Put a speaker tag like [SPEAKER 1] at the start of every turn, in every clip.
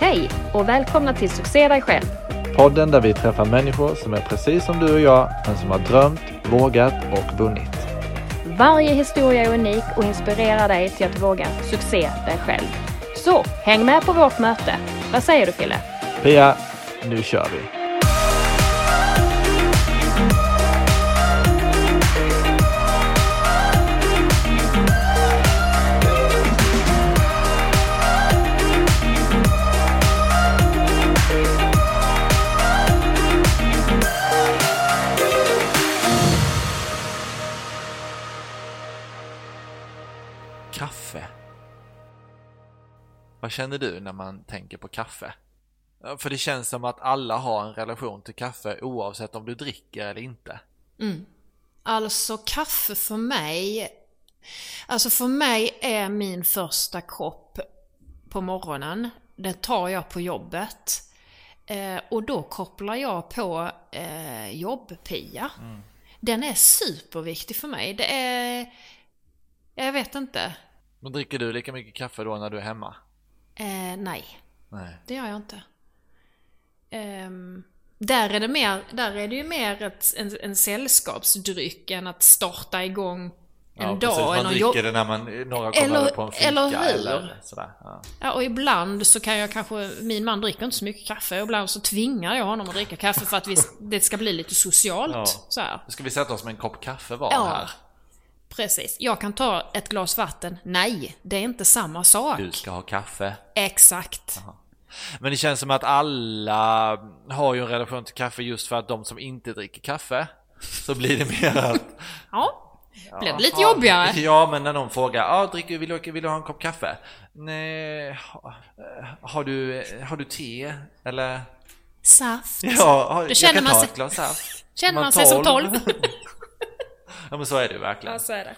[SPEAKER 1] Hej och välkomna till Succé dig själv.
[SPEAKER 2] Podden där vi träffar människor som är precis som du och jag, men som har drömt, vågat och vunnit.
[SPEAKER 1] Varje historia är unik och inspirerar dig till att våga succé dig själv. Så häng med på vårt möte. Vad säger du Fille?
[SPEAKER 2] Pia, nu kör vi! Vad känner du när man tänker på kaffe? För det känns som att alla har en relation till kaffe oavsett om du dricker eller inte.
[SPEAKER 3] Alltså kaffe för mig, alltså för mig är min första kopp på morgonen, den tar jag på jobbet. Eh, och då kopplar jag på eh, jobb-Pia. Den är superviktig för mig. Det är, jag vet inte.
[SPEAKER 2] Men dricker du lika mycket kaffe då när du är hemma?
[SPEAKER 3] Eh, nej,
[SPEAKER 2] Nej.
[SPEAKER 3] det gör jag inte. Ehm, där är det mer, där är det ju mer ett, en, en sällskapsdryck än att starta igång en
[SPEAKER 2] Ja,
[SPEAKER 3] dag.
[SPEAKER 2] precis. Man
[SPEAKER 3] eller
[SPEAKER 2] dricker det när man, några kommer
[SPEAKER 3] Eller-
[SPEAKER 2] på en fika
[SPEAKER 3] eller hur?
[SPEAKER 2] eller sådär. Ja.
[SPEAKER 3] Ja, och ibland så kan jag kanske, min man dricker inte så mycket kaffe, och ibland så tvingar jag honom att dricka kaffe för att vi, det ska bli lite socialt.
[SPEAKER 2] Ja.
[SPEAKER 3] Så här.
[SPEAKER 2] Ska vi sätta oss med en kopp kaffe var
[SPEAKER 3] Ja.
[SPEAKER 2] här.
[SPEAKER 3] Precis. Jag kan ta ett glas vatten. Nej, det är inte samma sak.
[SPEAKER 2] Du ska ha kaffe.
[SPEAKER 3] Exakt.
[SPEAKER 2] Men det känns som att alla har ju en relation till kaffe just för att de som inte dricker kaffe så blir det mer att
[SPEAKER 3] Ja. Blev det lite
[SPEAKER 2] Ja,
[SPEAKER 3] jobbigare?
[SPEAKER 2] Ja, men när någon frågar, ah, dricker, vill, du, vill du ha en kopp kaffe? Nej, eh, har, du, har du te? Eller?
[SPEAKER 3] Saft.
[SPEAKER 2] Ja, har, jag
[SPEAKER 3] känner
[SPEAKER 2] kan
[SPEAKER 3] man
[SPEAKER 2] ta
[SPEAKER 3] sig-
[SPEAKER 2] ett glas saft.
[SPEAKER 3] Känner man sig som tolv?
[SPEAKER 2] ja, men så är det verkligen.
[SPEAKER 3] Ja, så är det.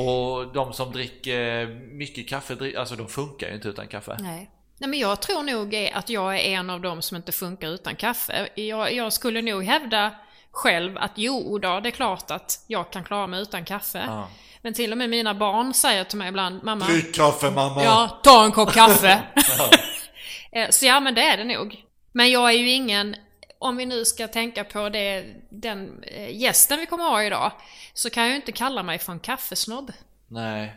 [SPEAKER 2] Och de som dricker mycket kaffe, alltså de funkar ju inte utan kaffe.
[SPEAKER 3] Nej. Nej, men jag tror nog att jag är en av dem som inte funkar utan kaffe. Jag, jag skulle nog hävda själv att jo då, det är klart att jag kan klara mig utan kaffe.
[SPEAKER 2] Ja.
[SPEAKER 3] Men till och med mina barn säger till mig ibland, mamma,
[SPEAKER 2] Drick kaffe mamma!
[SPEAKER 3] ja, ta en kopp kaffe. Eh, Så ja, men det är det nog. Men jag är ju ingen, om vi nu ska tänka på det, den eh, gästen vi kommer ha idag, så kan jag ju inte kalla mig för en kaffesnobb.
[SPEAKER 2] Nej.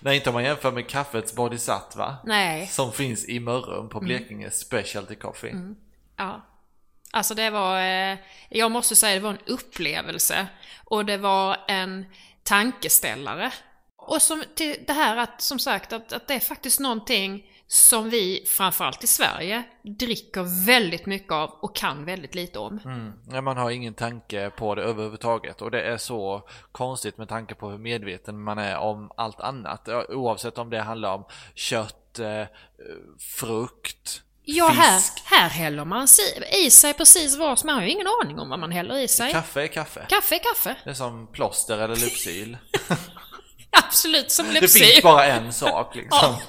[SPEAKER 2] Nej, inte om man jämför med kaffets bodhisattva.
[SPEAKER 3] Nej.
[SPEAKER 2] Som finns i Mörrum på Blekinge Specialty Coffee.
[SPEAKER 3] Ja. Alltså det var, eh, jag måste säga det var en upplevelse. Och det var en tankeställare. Och som, till det här att, som sagt, att, att det är faktiskt någonting som vi, framförallt i Sverige, dricker väldigt mycket av och kan väldigt lite om.
[SPEAKER 2] Mm. Man har ingen tanke på det överhuvudtaget och det är så konstigt med tanke på hur medveten man är om allt annat. Oavsett om det handlar om kött, eh, frukt,
[SPEAKER 3] Ja, här,
[SPEAKER 2] fisk.
[SPEAKER 3] här häller man i sig precis vad som Man har ju ingen aning om vad man häller i sig.
[SPEAKER 2] Kaffe är kaffe.
[SPEAKER 3] Kaffe är kaffe.
[SPEAKER 2] Det är som plåster eller Lypsyl.
[SPEAKER 3] Absolut, som
[SPEAKER 2] Det
[SPEAKER 3] Lypsyl.
[SPEAKER 2] finns bara en sak liksom.
[SPEAKER 3] Ja,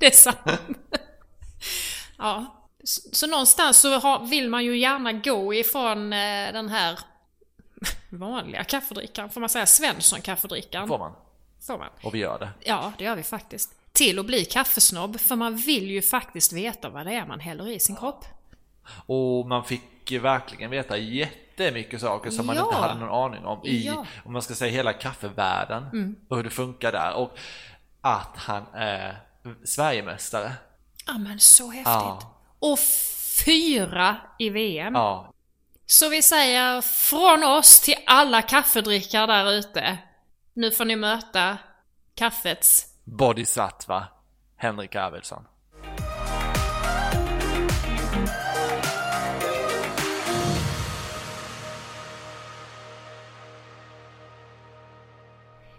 [SPEAKER 3] det är sant. ja. Så, någonstans så vill man ju gärna gå ifrån eh, den här vanliga kaffedrickaren, får man säga Svensson-kaffedrickaren?
[SPEAKER 2] Får man.
[SPEAKER 3] Får man.
[SPEAKER 2] Och vi gör det.
[SPEAKER 3] Ja, det gör vi faktiskt. Till att bli kaffesnobb, för man vill ju faktiskt veta vad det är man häller i sin kropp.
[SPEAKER 2] Och man fick ju verkligen veta jättemycket saker som man
[SPEAKER 3] Ja.
[SPEAKER 2] inte hade någon aning om i,
[SPEAKER 3] Ja.
[SPEAKER 2] om man ska säga hela kaffevärlden och hur det funkar där. Och att han är Sverigemästare.
[SPEAKER 3] Ja men så häftigt.
[SPEAKER 2] Ja.
[SPEAKER 3] Och fyra i VM.
[SPEAKER 2] Ja,
[SPEAKER 3] Så vi säger från oss till alla kaffedrickare där ute. Nu får ni möta kaffets
[SPEAKER 2] Bodhisattva Henrik Arvidsson.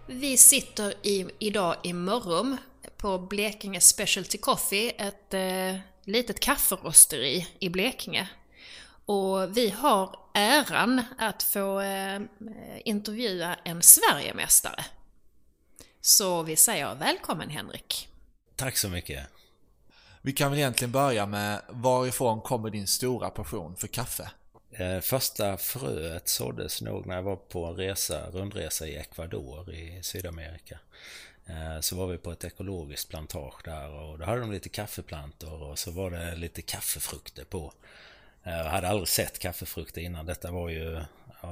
[SPEAKER 3] Vi sitter i, idag i Mörrum på Blekinge Specialty Coffee, ett eh, litet kafferosteri i Blekinge. Och vi har äran att få eh, intervjua en Sverigemästare. Så vi säger välkommen Henrik.
[SPEAKER 4] Tack så mycket.
[SPEAKER 2] Vi kan väl egentligen börja med varifrån kommer din stora passion för kaffe?
[SPEAKER 4] Eh, första fröet såddes nog när jag var på en resa, rundresa i Ecuador i Sydamerika. Eh, så var vi på ett ekologiskt plantage där och då hade de lite kaffeplantor och så var det lite kaffefrukter på. Eh, jag hade aldrig sett kaffefrukter innan. Detta var ju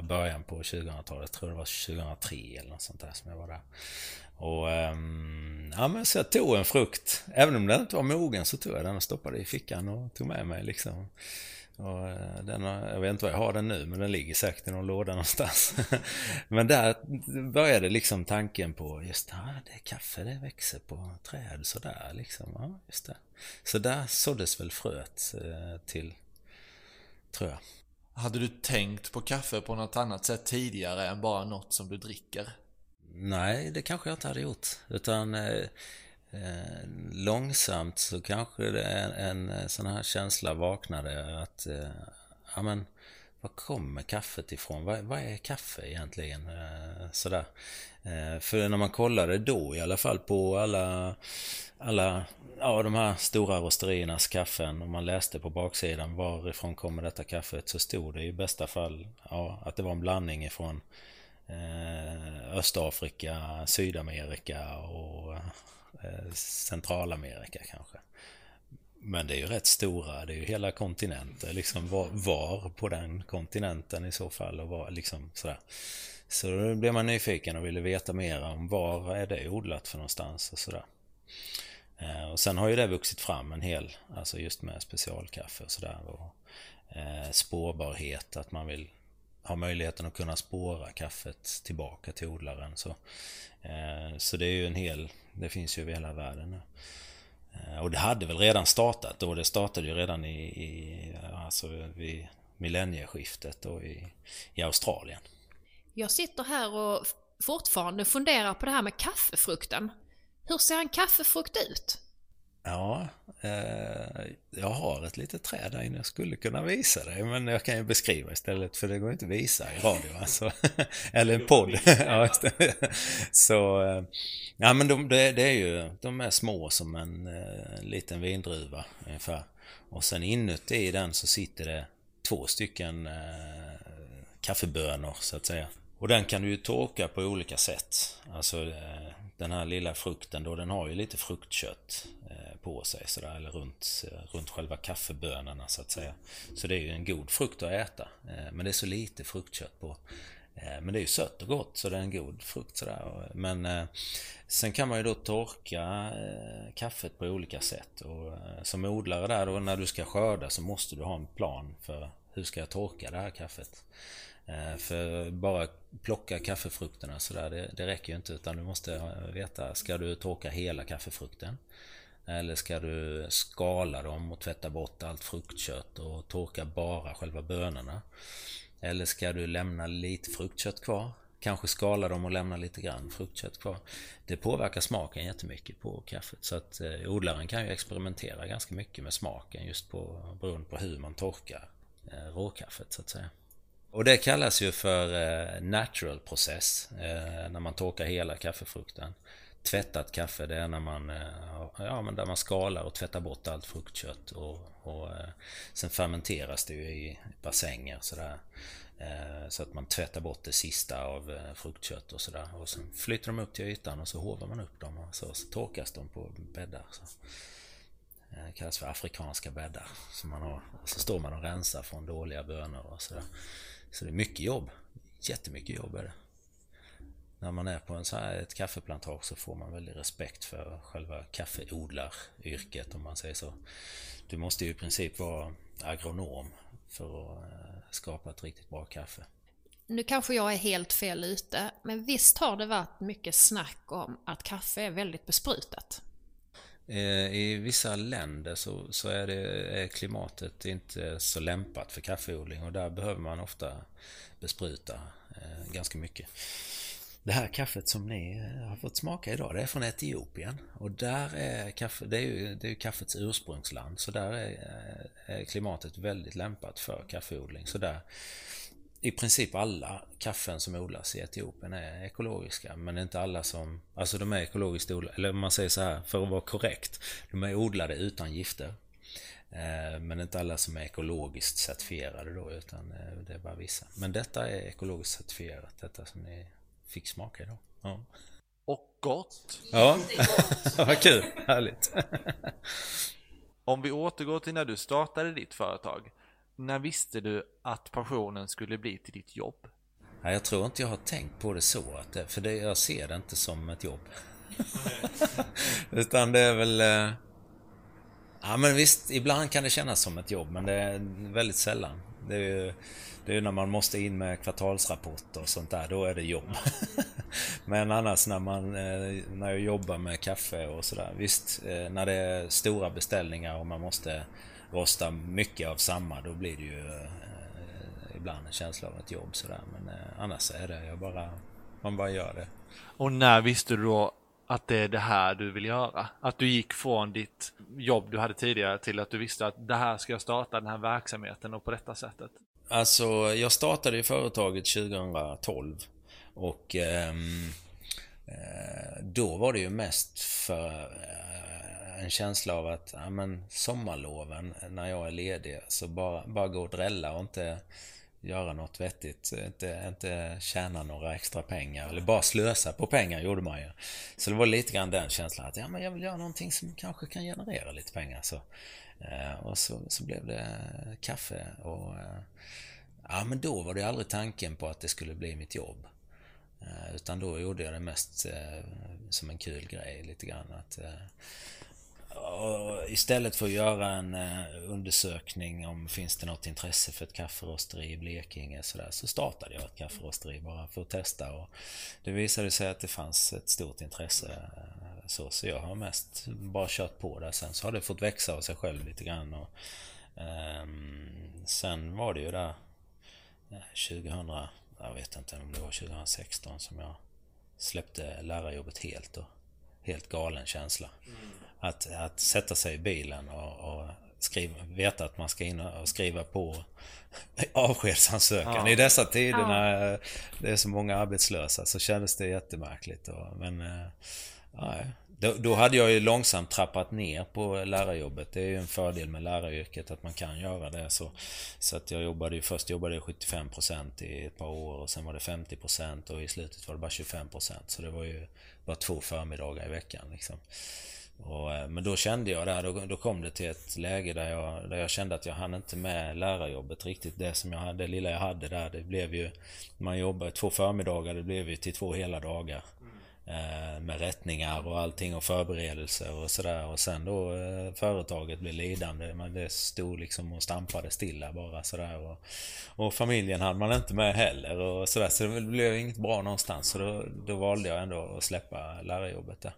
[SPEAKER 4] början på 2000-talet. Tror det var 2003 eller något sånt där som jag var där. Och ehm, ja, men så jag tog en frukt. Även om den inte var mogen så tog jag den och stoppade i fickan och tog med mig liksom. Och eh, den, jag vet inte var jag har den nu, men den ligger säkert i någon låda någonstans. men där började liksom tanken på, just ja, det är kaffe, det växer på träd sådär liksom. Ja, just det. Så där såddes väl fröet eh, till, tror jag.
[SPEAKER 2] Hade du tänkt på kaffe på något annat sätt tidigare än bara något som du dricker?
[SPEAKER 4] Nej, det kanske jag inte hade gjort. Utan eh, långsamt så kanske det en, en eh, sån här känsla vaknade att, eh, ja men, var kommer kaffet ifrån? Vad, vad är kaffe egentligen? Eh, sådär. Eh, för när man kollade då i alla fall på alla, alla ja, de här stora rosteriernas kaffen och man läste på baksidan varifrån kommer detta kaffet så stod det i bästa fall ja, att det var en blandning ifrån eh, Östafrika, Sydamerika och Eh, Centralamerika kanske. Men det är ju rätt stora, det är ju hela kontinenter, liksom var, var på den kontinenten i så fall och var liksom sådär. Så då blev man nyfiken och ville veta mer om var är det odlat för någonstans och sådär. Eh, och sen har ju det vuxit fram en hel, alltså just med specialkaffe och sådär. Och eh, spårbarhet, att man vill ha möjligheten att kunna spåra kaffet tillbaka till odlaren. Så, eh, så det är ju en hel, det finns ju över hela världen nu. Eh, och det hade väl redan startat då. Det startade ju redan i, i alltså vid millennieskiftet och i, i Australien.
[SPEAKER 3] Jag sitter här och fortfarande funderar på det här med kaffefrukten. Hur ser en kaffefrukt ut?
[SPEAKER 4] Ja, eh, jag har ett litet träd där inne. Jag skulle kunna visa dig, men jag kan ju beskriva istället för det går inte att visa i radio. Alltså. Eller en podd. ja, Så, eh, ja men de, det, det, är ju, de är små som en, en eh, liten vindruva ungefär. Och sen inuti den så sitter det två stycken eh, kaffebönor så att säga. Och den kan du ju torka på olika sätt. Alltså eh, den här lilla frukten då, den har ju lite fruktkött eh, på sig sådär, eller runt, eh, runt själva kaffebönorna så att säga. Så det är ju en god frukt att äta. Men det är så lite fruktkött på. Men det är ju sött och gott så det är en god frukt sådär. Men sen kan man ju då torka kaffet på olika sätt. Och som odlare där då när du ska skörda så måste du ha en plan för hur ska jag torka det här kaffet. Eh, för bara plocka kaffefrukterna sådär, det, det räcker ju inte utan du måste veta, ska du torka hela kaffefrukten? Eller ska du skala dem och tvätta bort allt fruktkött och torka bara själva bönorna? Eller ska du lämna lite fruktkött kvar? Kanske skala dem och lämna lite grann fruktkött kvar. Det påverkar smaken jättemycket på kaffet. Så att eh, odlaren kan ju experimentera ganska mycket med smaken just på, beroende på hur man torkar eh, råkaffet så att säga. Och det kallas ju för eh, natural process eh, när man torkar hela kaffefrukten. Tvättat kaffe det är när man, eh, ja, men där man skalar och tvättar bort allt fruktkött och, och sen fermenteras det ju i bassänger sådär. Så att man tvättar bort det sista av fruktkött och sådär. Och sen flyttar de upp till ytan och så hovar man upp dem och så, så torkas de på bäddar. Så. Det kallas för afrikanska bäddar. Så, man har. Så står man och rensar från dåliga bönor och sådär. Så det är mycket jobb. Jättemycket jobb är det. När man är på en så här, ett kaffeplantage så får man väldigt respekt för själva kaffeodlaryrket om man säger så. Du måste ju i princip vara agronom för att eh, skapa ett riktigt bra kaffe.
[SPEAKER 3] Nu kanske jag är helt fel ute, men visst har det varit mycket snack om att kaffe är väldigt besprutat?
[SPEAKER 4] Eh, I vissa länder så, så är, det, är klimatet inte så lämpat för kaffeodling och där behöver man ofta bespruta eh, ganska mycket. Det här kaffet som ni eh, har fått smaka idag, det är från Etiopien. Och där är kaffe, det är ju, det är ju kaffets ursprungsland, så där är, är klimatet väldigt lämpat för kaffeodling. Så där i princip alla kaffen som odlas i Etiopien är ekologiska, men inte alla som... Alltså de är ekologiskt odlade, eller man säger så här, för att vara korrekt. De är odlade utan gifter. Eh, men inte alla som är ekologiskt certifierade då utan eh, det är bara vissa. Men detta är ekologiskt certifierat, detta som ni fick smaka idag. Ja.
[SPEAKER 2] Och gott.
[SPEAKER 4] Ja, vad kul, härligt.
[SPEAKER 2] Om vi återgår till när du startade ditt företag. När visste du att passionen skulle bli till ditt jobb?
[SPEAKER 4] Ja, jag tror inte jag har tänkt på det så, att det, för det, jag ser det inte som ett jobb. Utan det är väl... eh, Ja men visst, ibland kan det kännas som ett jobb men det är väldigt sällan. Det är ju det är ju när man måste in med kvartalsrapporter och sånt där, då är det jobb. Men annars när man eh, när jag jobbar med kaffe och sådär, visst eh, när det är stora beställningar och man måste rosta mycket av samma, då blir det ju eh, ibland en känsla av ett jobb sådär. Men eh, annars är det, jag bara, man bara gör det.
[SPEAKER 2] Och när visste du då att det är det här du vill göra? Att du gick från ditt jobb du hade tidigare till att du visste att det här ska jag starta den här verksamheten och på detta sättet?
[SPEAKER 4] Alltså, jag startade ju företaget 2012 och ehm, eh, då var det ju mest för eh, en känsla av att ja, men sommarloven när jag är ledig så bara, bara gå och drälla och inte göra något vettigt. Inte, inte tjäna några extra pengar eller bara slösa på pengar gjorde man ju. Så det var lite grann den känslan att ja, men jag vill göra någonting som kanske kan generera lite pengar. Så, eh, och så, så blev det kaffe och eh, ja men då var det aldrig tanken på att det skulle bli mitt jobb. Eh, utan då gjorde jag det mest eh, som en kul grej lite grann. Att, eh, och istället för att göra en eh, undersökning om finns det något intresse för ett kafferosteri i Blekinge så, där, så startade jag ett kafferosteri bara för att testa och det visade sig att det fanns ett stort intresse. Eh, så, så jag har mest bara kört på där. Sen så har det fått växa av sig själv lite grann. Och, um, sen var det ju där eh, 2000, jag vet inte om det var 2016 som jag släppte lärarjobbet helt och helt galen känsla. Mm. Att, att sätta sig i bilen och, och skriva, veta att man ska in och skriva på avskedsansökan.
[SPEAKER 2] Ja.
[SPEAKER 4] I dessa tider när det är så många arbetslösa så kändes det jättemärkligt. Och, men eh, nej. Då, då hade jag ju långsamt trappat ner på lärarjobbet. Det är ju en fördel med läraryrket att man kan göra det. Så, så att jag jobbade ju först jobbade jag 75% i ett par år och sen var det 50% och i slutet var det bara 25%. Så det var ju bara två förmiddagar i veckan. Liksom. Och, eh, men då kände jag där, då, då kom det till ett läge där jag, där jag kände att jag hann inte med lärarjobbet riktigt. Det som jag hade, det lilla jag hade där, det blev ju... Man jobbade två förmiddagar, det blev ju till två hela dagar. Eh, med rättningar och allting och förberedelser och sådär. Och sen då eh, företaget blev lidande. Men det stod liksom och stampade stilla bara sådär. Och, och familjen hade man inte med heller och sådär. Så det blev inget bra någonstans. Så då, då valde jag ändå att släppa lärarjobbet där.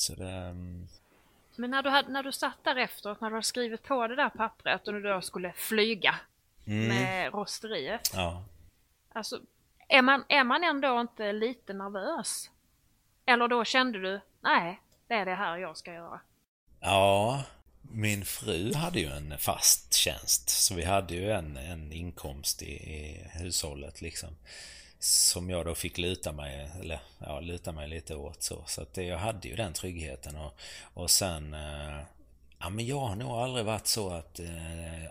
[SPEAKER 4] Så det... mm,
[SPEAKER 1] Men när du, hade, när du satt där efteråt, när du hade skrivit på det där pappret och du då skulle flyga
[SPEAKER 4] Mm,
[SPEAKER 1] med rosteriet.
[SPEAKER 4] ja.
[SPEAKER 1] Alltså, är man, är man ändå inte lite nervös? Eller då kände du, nej, det är det här jag ska göra.
[SPEAKER 4] Ja, min fru hade ju en fast tjänst. Så vi hade ju en, en inkomst i, i hushållet liksom. Som jag då fick luta mig, eller ja, luta mig lite åt så. Så att det, jag hade ju den tryggheten och, och sen... Eh, ja men jag har nog aldrig varit så att... Eh,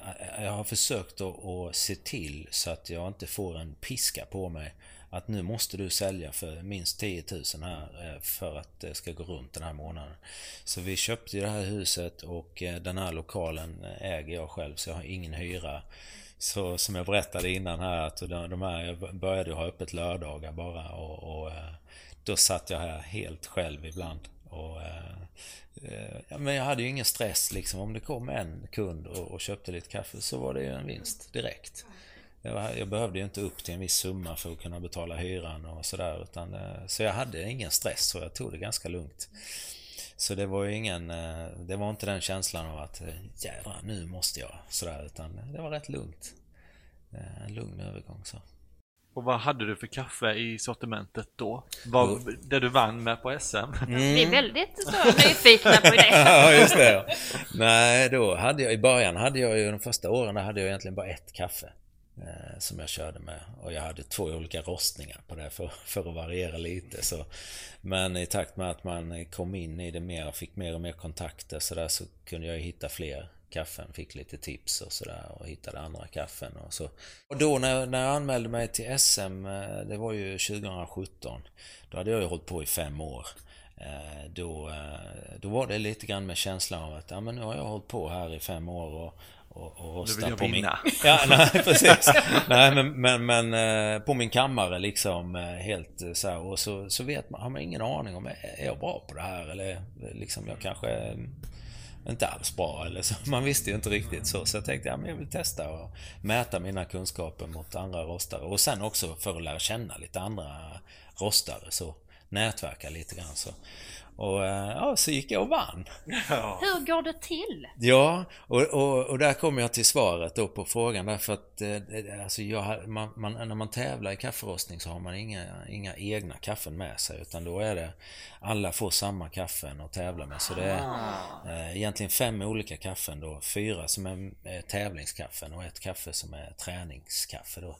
[SPEAKER 4] jag har försökt att, att se till så att jag inte får en piska på mig. Att nu måste du sälja för minst 10 000 här eh, för att det ska gå runt den här månaden. Så vi köpte ju det här huset och eh, den här lokalen eh, äger jag själv så jag har ingen hyra. Så som jag berättade innan här att de de här, jag började ha öppet lördagar bara och, och eh, då satt jag här helt själv ibland. Och, eh, eh men jag hade ju ingen stress liksom. Om det kom en kund och, och köpte lite kaffe så var det ju en vinst direkt. Jag, jag behövde ju inte upp till en viss summa för att kunna betala hyran och sådär. Eh, så jag hade ingen stress och jag tog det ganska lugnt. Så det var ju ingen, eh, det var inte den känslan av att eh, jädrar nu måste jag sådär utan det var rätt lugnt. Eh, En lugn övergång så.
[SPEAKER 2] Och vad hade du för kaffe i sortimentet då? Vad, det du vann med på SM?
[SPEAKER 1] Vi är väldigt så nyfikna på det.
[SPEAKER 4] ja, just det. Nej, då hade jag i början hade jag ju de första åren där hade jag egentligen bara ett kaffe. Eh, som jag körde med. Och jag hade två olika rostningar på det för, för att variera lite. Så. Men i takt med att man kom in i det mer och fick mer och mer kontakter så där så kunde jag hitta fler kaffen, fick lite tips och sådär och hittade andra kaffen och så. Och då när, när jag anmälde mig till SM, eh, det var ju 2017, då hade jag ju hållit på i fem år. Eh, då, då var det lite grann med känslan av att ja, men nu har jag hållit på här i fem år och, och, och röstat på
[SPEAKER 2] vinna.
[SPEAKER 4] min... Ja, nej precis. nej, men, men, men eh, på min kammare liksom helt så här, och så, så vet man, har man ingen aning om, är jag bra på det här eller liksom jag kanske inte alls bra eller så. Man visste ju inte riktigt så. Så jag tänkte, ja men jag vill testa och mäta mina kunskaper mot andra rostare. Och sen också för att lära känna lite andra rostare så nätverka lite grann så. Och eh, ja, så gick jag och vann.
[SPEAKER 1] Ja. Hur går det till?
[SPEAKER 4] Ja, och, och, och där kommer jag till svaret då på frågan därför att eh, alltså jag, man, man, när man tävlar i kafferostning så har man inga, inga egna kaffen med sig utan då är det alla får samma kaffen att tävla med. Så det är ah. eh, egentligen fem olika kaffen då. Fyra som är eh, tävlingskaffen och ett kaffe som är träningskaffe då.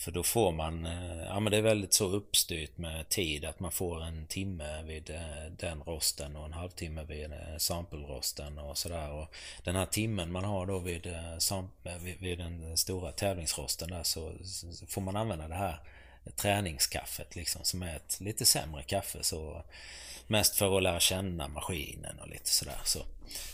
[SPEAKER 4] För då får man, eh, ja men det är väldigt så uppstyrt med tid att man får en timme vid eh, den rosten och en halvtimme vid eh, sampelrosten och sådär. Och den här timmen man har då vid, vid den stora tävlingsrosten där så får man använda det här träningskaffet liksom som är ett lite sämre kaffe så Mest för att lära känna maskinen och lite sådär så.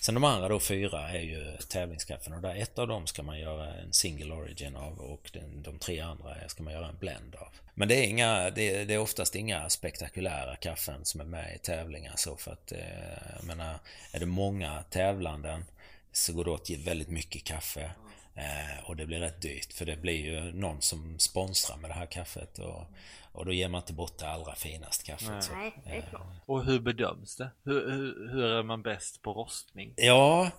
[SPEAKER 4] Sen de andra då fyra är ju tävlingskaffen och där ett av dem ska man göra en single origin av och den, de tre andra ska man göra en blend av. Men det är, inga, det, det är oftast inga spektakulära kaffen som är med i tävlingar så för att, eh, jag menar, är det många tävlanden så går det åt väldigt mycket kaffe. Eh, och det blir rätt dyrt för det blir ju någon som sponsrar med det här kaffet. Och, och då ger man inte bort det allra finaste kaffet. Nej, så,
[SPEAKER 1] Nej det är klart.
[SPEAKER 2] Och hur bedöms det? Hur, hur, hur, är man bäst på rostning?
[SPEAKER 4] Ja,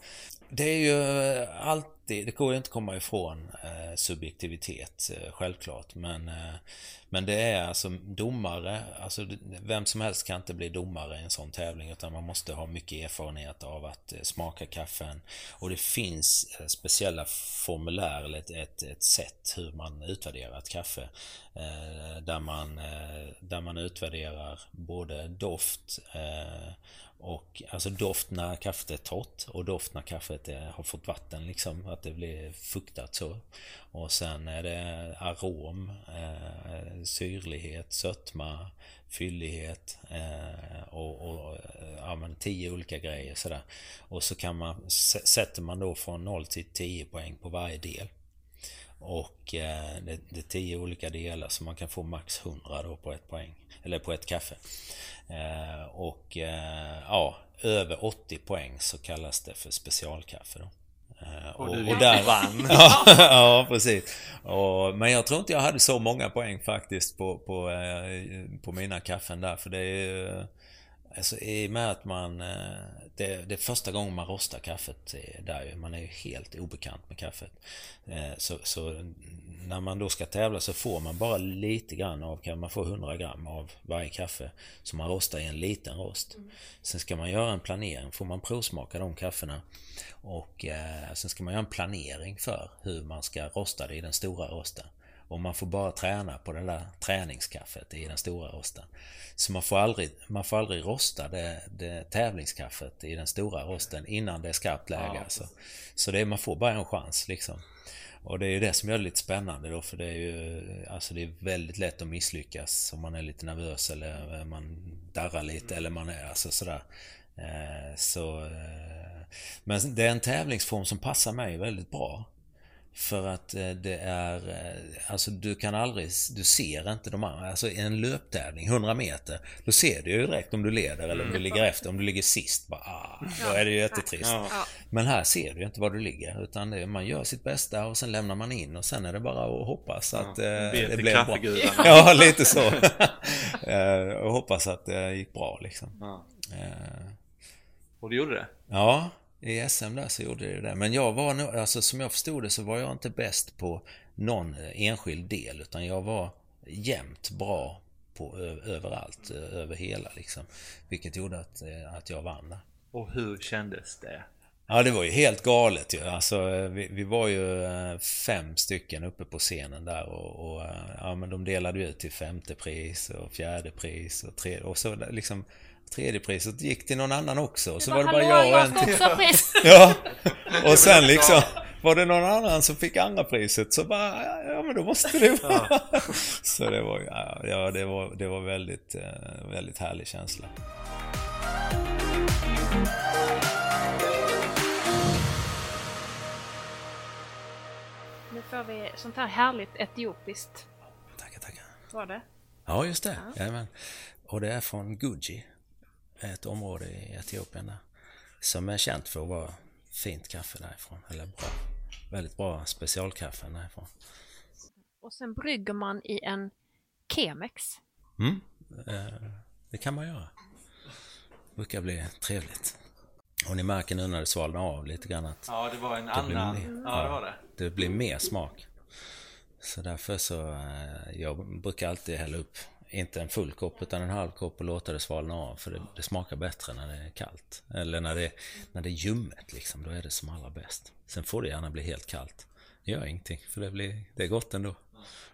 [SPEAKER 4] det är ju alltid, det går ju inte att komma ifrån eh, subjektivitet eh, självklart. Men, eh, men det är alltså domare, alltså vem som helst kan inte bli domare i en sån tävling utan man måste ha mycket erfarenhet av att eh, smaka kaffen. Och det finns eh, speciella formulär eller ett, ett, ett sätt hur man utvärderar ett kaffe. Eh, där, man, eh, där man utvärderar både doft eh, och alltså doft när kaffet är torrt och doft när kaffet är, har fått vatten liksom, att det blir fuktat så. Och sen är det arom, eh, syrlighet, sötma, fyllighet eh, och, och ja, men tio olika grejer sådär. Och så kan man, sätter man då från 0 till 10 poäng på varje del. Och eh, det, det är 10 olika delar så man kan få max 100 då på ett poäng. Eller på ett kaffe. Eh, och eh, ja, över 80 poäng så kallas det för specialkaffe då.
[SPEAKER 2] Och, och, och där vann.
[SPEAKER 4] ja, ja, precis. Och, men jag tror inte jag hade så många poäng faktiskt på, på, på mina kaffen där. För det är Alltså i och med att man... Det, det är första gången man rostar kaffet där Man är ju helt obekant med kaffet. Så, så när man då ska tävla så får man bara lite grann av, man få 100 gram av varje kaffe som man rostar i en liten rost. Mm. Sen ska man göra en planering, får man provsmaka de kaffena. Och eh, sen ska man göra en planering för hur man ska rosta det i den stora rosten. Och man får bara träna på det där träningskaffet i den stora rosten. Så man får aldrig, man får aldrig rosta det, det tävlingskaffet i den stora rosten innan det är skarpt läge. Ja, alltså. Så det, man får bara en chans liksom. Och det är ju det som gör det lite spännande då för det är ju Alltså det är väldigt lätt att misslyckas om man är lite nervös eller man darrar lite eller man är alltså sådär eh, Så eh, Men det är en tävlingsform som passar mig väldigt bra för att eh, det är, eh, alltså du kan aldrig, du ser inte de andra. Alltså i en löptävling, 100 meter, då ser du ju direkt om du leder eller om du mm. ligger efter. Om du ligger sist, bara, ah, då är det ju jättetrist. Ja. Men här ser du ju inte var du ligger. Utan det, man gör sitt bästa och sen lämnar man in och sen är det bara att hoppas att ja, eh, det blir bra. Ja, lite så. och hoppas att det gick bra liksom. Ja.
[SPEAKER 2] Och det gjorde det?
[SPEAKER 4] Ja. I SM där så gjorde det det. Men jag var nog, alltså som jag förstod det så var jag inte bäst på någon enskild del utan jag var jämnt bra på överallt, över hela liksom. Vilket gjorde att, att jag vann där.
[SPEAKER 2] Och hur kändes det?
[SPEAKER 4] Ja, det var ju helt galet ju. Alltså, vi, vi var ju eh, fem stycken uppe på scenen där och, och eh, ja, men de delade ut till femte pris och fjärde pris och tredje och så liksom tredje priset gick till någon annan också. Och så var det bara jag och en
[SPEAKER 1] till.
[SPEAKER 4] Ja, och sen liksom var det någon annan som fick andra priset så bara, ja men då måste det vara. Så det var, ja, det var, det var väldigt, eh, väldigt härlig känsla.
[SPEAKER 1] Nu får vi sånt här härligt etiopiskt.
[SPEAKER 4] Tackar, tackar.
[SPEAKER 1] Var det?
[SPEAKER 4] Ja, just det. Ja. Jajamän. Och det är från Guji. Ett område i Etiopien där. Som är känt för att vara fint kaffe därifrån. Eller bra. Väldigt bra specialkaffe därifrån.
[SPEAKER 1] Och sen brygger man i en Chemex.
[SPEAKER 4] Mm, eh, det kan man göra. Det brukar bli trevligt. Och ni märker nu när det svalnar av lite grann att
[SPEAKER 2] Ja, det var en
[SPEAKER 4] det
[SPEAKER 2] annan...
[SPEAKER 4] mer,
[SPEAKER 2] Ja, det var det.
[SPEAKER 4] det blir mer smak. Så därför så, eh, jag brukar alltid hälla upp, inte en full kopp utan en halv kopp och låta det svalna av. För det, det smakar bättre när det är kallt. Eller när det, när det är ljummet liksom, då är det som allra bäst. Sen får det gärna bli helt kallt. Det gör ingenting, för det, blir, det är gott ändå.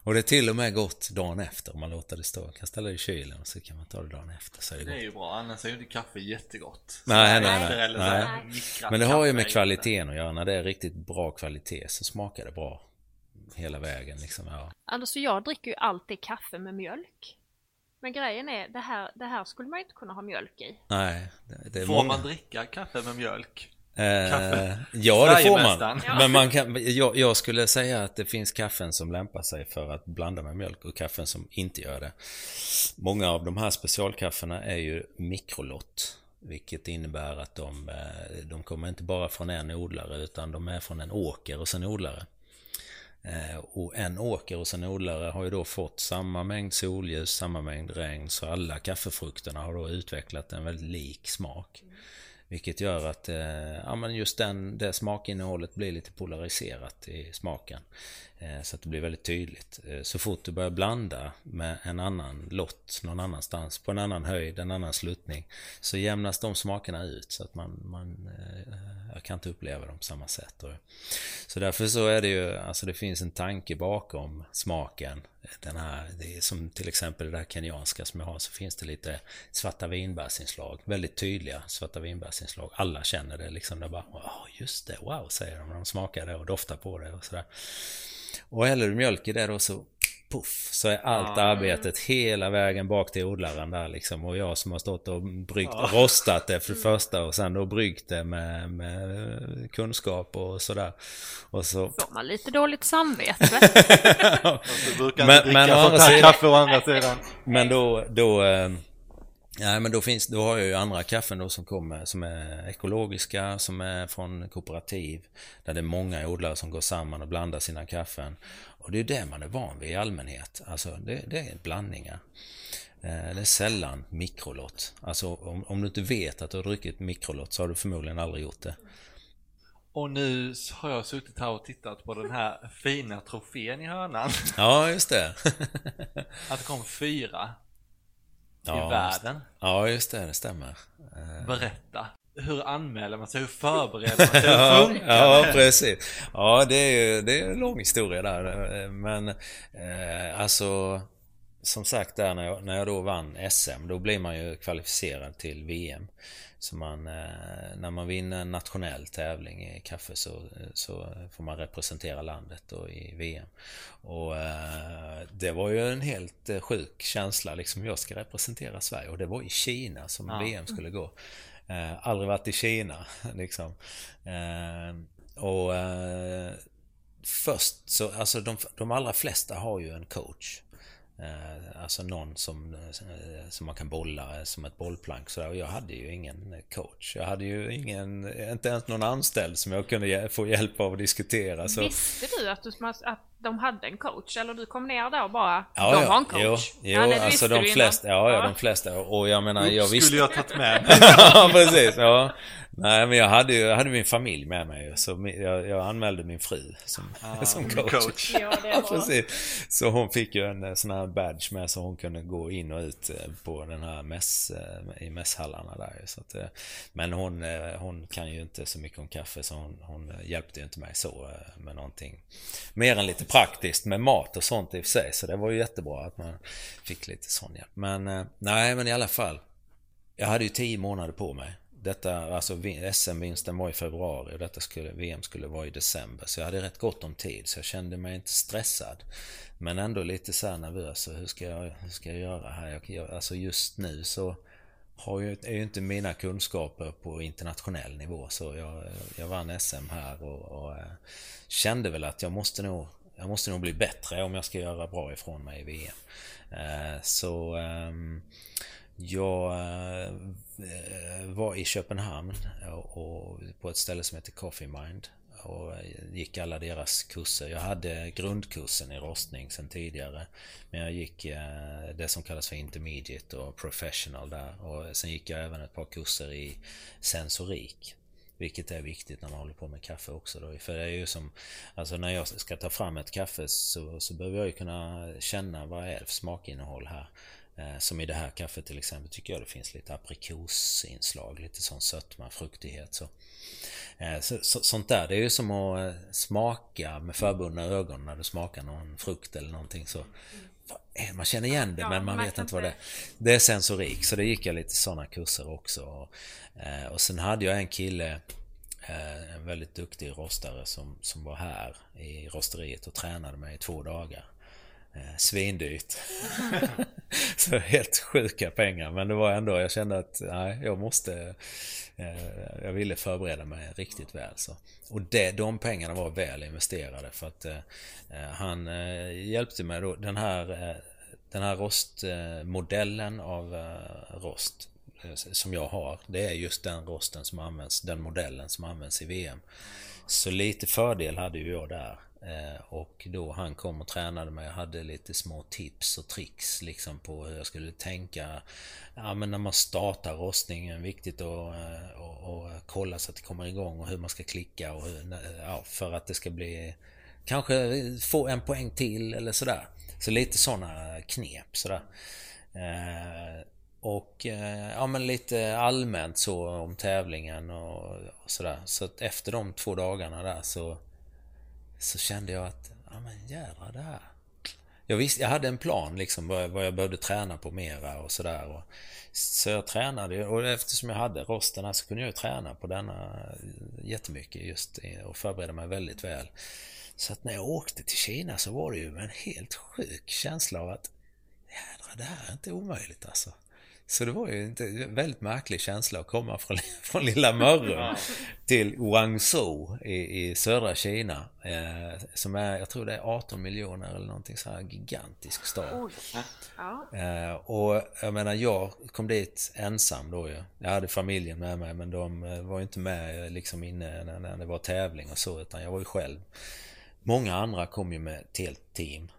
[SPEAKER 4] Och det är till och med gott dagen efter om man låter det stå. Man kan ställa det i kylen och så kan man ta det dagen efter så är det
[SPEAKER 2] Det är
[SPEAKER 4] gott.
[SPEAKER 2] ju bra, annars är ju inte kaffe jättegott.
[SPEAKER 4] Nej,
[SPEAKER 2] Så
[SPEAKER 4] nej, nej. nej.
[SPEAKER 2] mikrat
[SPEAKER 4] Men det har ju med kvaliteten att göra. När det är riktigt bra kvalitet så smakar det bra. Hela vägen liksom. Ja.
[SPEAKER 1] Alltså jag dricker ju alltid kaffe med mjölk. Men grejen är, det här, det här skulle man inte kunna ha mjölk i.
[SPEAKER 4] Nej, det, det
[SPEAKER 2] Får
[SPEAKER 4] många.
[SPEAKER 2] man dricka kaffe med mjölk?
[SPEAKER 4] Eh,
[SPEAKER 2] kaffe?
[SPEAKER 4] ja, det får man. Men man kan, jag, jag skulle säga att det finns kaffen som lämpar sig för att blanda med mjölk och kaffen som inte gör det. Många av de här specialkaffena är ju mikrolott. Vilket innebär att de, eh, de kommer inte bara från en odlare utan de är från en åker och en odlare. Eh, Och en åker och en odlare har ju då fått samma mängd solljus, samma mängd regn, så alla kaffefrukterna har då utvecklat en väldigt lik smak. Vilket gör att eh, ja, men just den, det smakinnehållet blir lite polariserat i smaken. Eh, så att det blir väldigt tydligt. Eh, så fort du börjar blanda med en annan lott någon annanstans, på en annan höjd, en annan sluttning, så jämnas de smakerna ut så att man, man eh, jag kan inte uppleva dem på samma sätt. Så därför så är det ju, alltså det finns en tanke bakom smaken. Den här, det är som till exempel det här kenyanska som jag har, så finns det lite svarta vinbärsinslag. Väldigt tydliga svarta vinbärsinslag. Alla känner det liksom. Det bara, oh, just det, wow, säger de när de smakar det och doftar på det och sådär. Och häller du mjölk i det då så puff, så är allt arbetet hela vägen bak till odlaren där liksom. Och jag som har stått och bryggt och rostat det för det första och sen då bryggt det med, med kunskap och sådär. Och så...
[SPEAKER 1] Får man lite dåligt samvete?
[SPEAKER 2] Du brukar
[SPEAKER 4] Men-
[SPEAKER 2] inte dricka
[SPEAKER 4] men andra sidan-
[SPEAKER 2] kaffe å andra sidan.
[SPEAKER 4] Men då, då eh, Nej men då finns, då har jag ju andra kaffen då som kommer som är ekologiska, som är från kooperativ. Där det är många odlare som går samman och blandar sina kaffen. Och det är det man är van vid i allmänhet. Alltså det, det är blandningar. Eh, Det är sällan mikrolott. Alltså om, om du inte vet att du har druckit mikrolott så har du förmodligen aldrig gjort det.
[SPEAKER 2] Och nu har jag suttit här och tittat på den här fina trofén i hörnan.
[SPEAKER 4] Ja, just det.
[SPEAKER 2] Att det kom fyra
[SPEAKER 4] ja,
[SPEAKER 2] i världen.
[SPEAKER 4] Ja, just det. Det stämmer. Eh,
[SPEAKER 2] Berätta. Hur anmäler man sig? Hur förbereder man sig? Hur
[SPEAKER 4] Ja,
[SPEAKER 2] funkar
[SPEAKER 4] ja,
[SPEAKER 2] det?
[SPEAKER 4] precis. Ja, det är ju det är en lång historia där. Men eh, alltså, som sagt där när jag, när jag då vann SM, då blir man ju kvalificerad till VM. Så man, eh, när man vinner en nationell tävling i kaffe så, så får man representera landet då i VM. Och eh, det var ju en helt eh, sjuk känsla liksom. Jag ska representera Sverige och det var i Kina som
[SPEAKER 2] Ja.
[SPEAKER 4] VM skulle gå. Eh, aldrig varit i Kina liksom. Eh, och eh, först så, alltså de, de allra flesta har ju en coach. Eh, alltså någon som, eh, som man kan bolla eh, som ett bollplank. Och jag hade ju ingen coach. Jag hade ju ingen, inte ens någon anställd som jag kunde få hjälp av att diskutera. Så,
[SPEAKER 1] Visste du att, du att de hade en coach? Eller du kom ner där och bara,
[SPEAKER 4] Ja,
[SPEAKER 1] de
[SPEAKER 4] ja.
[SPEAKER 1] har en coach?
[SPEAKER 4] Jo, jo
[SPEAKER 1] Ja, det
[SPEAKER 4] alltså de flesta, ja, ja, de flesta. Och jag menar, jag visste...
[SPEAKER 2] Skulle jag tagit med mig?
[SPEAKER 4] ja, precis. Ja. Nej, men jag hade ju jag hade min familj med mig. Så jag, jag anmälde min fru som, som coach.
[SPEAKER 2] coach.
[SPEAKER 1] Ja, det
[SPEAKER 4] Ja,
[SPEAKER 1] var...
[SPEAKER 4] precis. Så hon fick ju en sån här badge med så hon kunde gå in och ut eh, på den här mäss, eh, i mässhallarna där. Så att, eh, men hon, hon kan ju inte så mycket om kaffe så hon, hon hjälpte ju inte mig så med någonting. Mer än lite praktiskt med mat och sånt i och för sig. Så det var ju jättebra att man fick lite sån hjälp. Men nej, men i alla fall. Jag hade ju tio månader på mig. Detta, alltså SM-vinsten var i februari och detta skulle, VM skulle vara i december. Så jag hade rätt gott om tid så jag kände mig inte stressad. Men ändå lite så nervös. Hur ska jag, hur ska jag göra här? Jag, alltså just nu så har ju, är ju inte mina kunskaper på internationell nivå. Så jag, jag vann SM här och, och eh, kände väl att jag måste nog jag måste nog bli bättre om jag ska göra bra ifrån mig i VM. Eh, så ehm, jag eh, var i Köpenhamn och på ett ställe som heter Coffee Mind och eh, gick alla deras kurser. Jag hade grundkursen i rostning sedan tidigare. Men jag gick eh, det som kallas för intermediate och professional där. Och sen gick jag även ett par kurser i sensorik. Vilket är viktigt när man håller på med kaffe också då. För det är ju som, alltså när jag ska ta fram ett kaffe så, så behöver jag ju kunna känna vad är det för smakinnehåll här. Eh, som i det här kaffet till exempel tycker jag det finns lite aprikosinslag, lite sån sötma, fruktighet. Så. Eh, så, så, sånt där, det är ju som att eh, smaka med förbundna ögon när du smakar någon frukt eller någonting. Så, man känner igen det men man vet inte vad det är. Det är sensorik, så det gick jag lite sådana kurser också. Och, och sen hade jag en kille en väldigt duktig rostare som, som var här i rosteriet och tränade mig i två dagar. Eh, svindyrt. så helt sjuka pengar. Men det var ändå, jag kände att nej, jag måste... Eh, jag ville förbereda mig riktigt väl. Så. Och det, de pengarna var väl investerade för att eh, eh han eh, hjälpte mig då. Den här, eh, den här rostmodellen av eh, rost eh, som jag har. Det är just den rosten som används, den modellen som används i VM. Så lite fördel hade ju jag där. Eh, och då han kom och tränade mig och hade lite små tips och tricks liksom på hur jag skulle tänka. Ja men när man startar rostningen, viktigt att eh, och, och kolla så att det kommer igång och hur man ska klicka och hur, eh, ja, för att det ska bli kanske få en poäng till eller sådär. Så lite sådana knep sådär. Och ja men lite allmänt så om tävlingen och, och sådär. Så att efter de två dagarna där så så kände jag att, ja men jädrar det här. Jag, visste, jag hade en plan liksom vad jag behövde träna på mera och sådär. Så jag tränade och eftersom jag hade rosten här så kunde jag ju träna på denna jättemycket just och förbereda mig väldigt väl. Så att när jag åkte till Kina så var det ju en helt sjuk känsla av att jädrar det här är inte omöjligt alltså. Så det var ju en väldigt märklig känsla att komma från, från lilla Mörrum till Guangzhou i, i södra Kina. Eh, som är, jag tror det är 18 miljoner eller någonting så här gigantisk stad. Eh, och jag menar jag kom dit ensam då ju. Jag hade familjen med mig men de eh, var ju inte med liksom inne när, när det var tävling och så utan jag var ju själv. Många andra kom ju med ett helt team.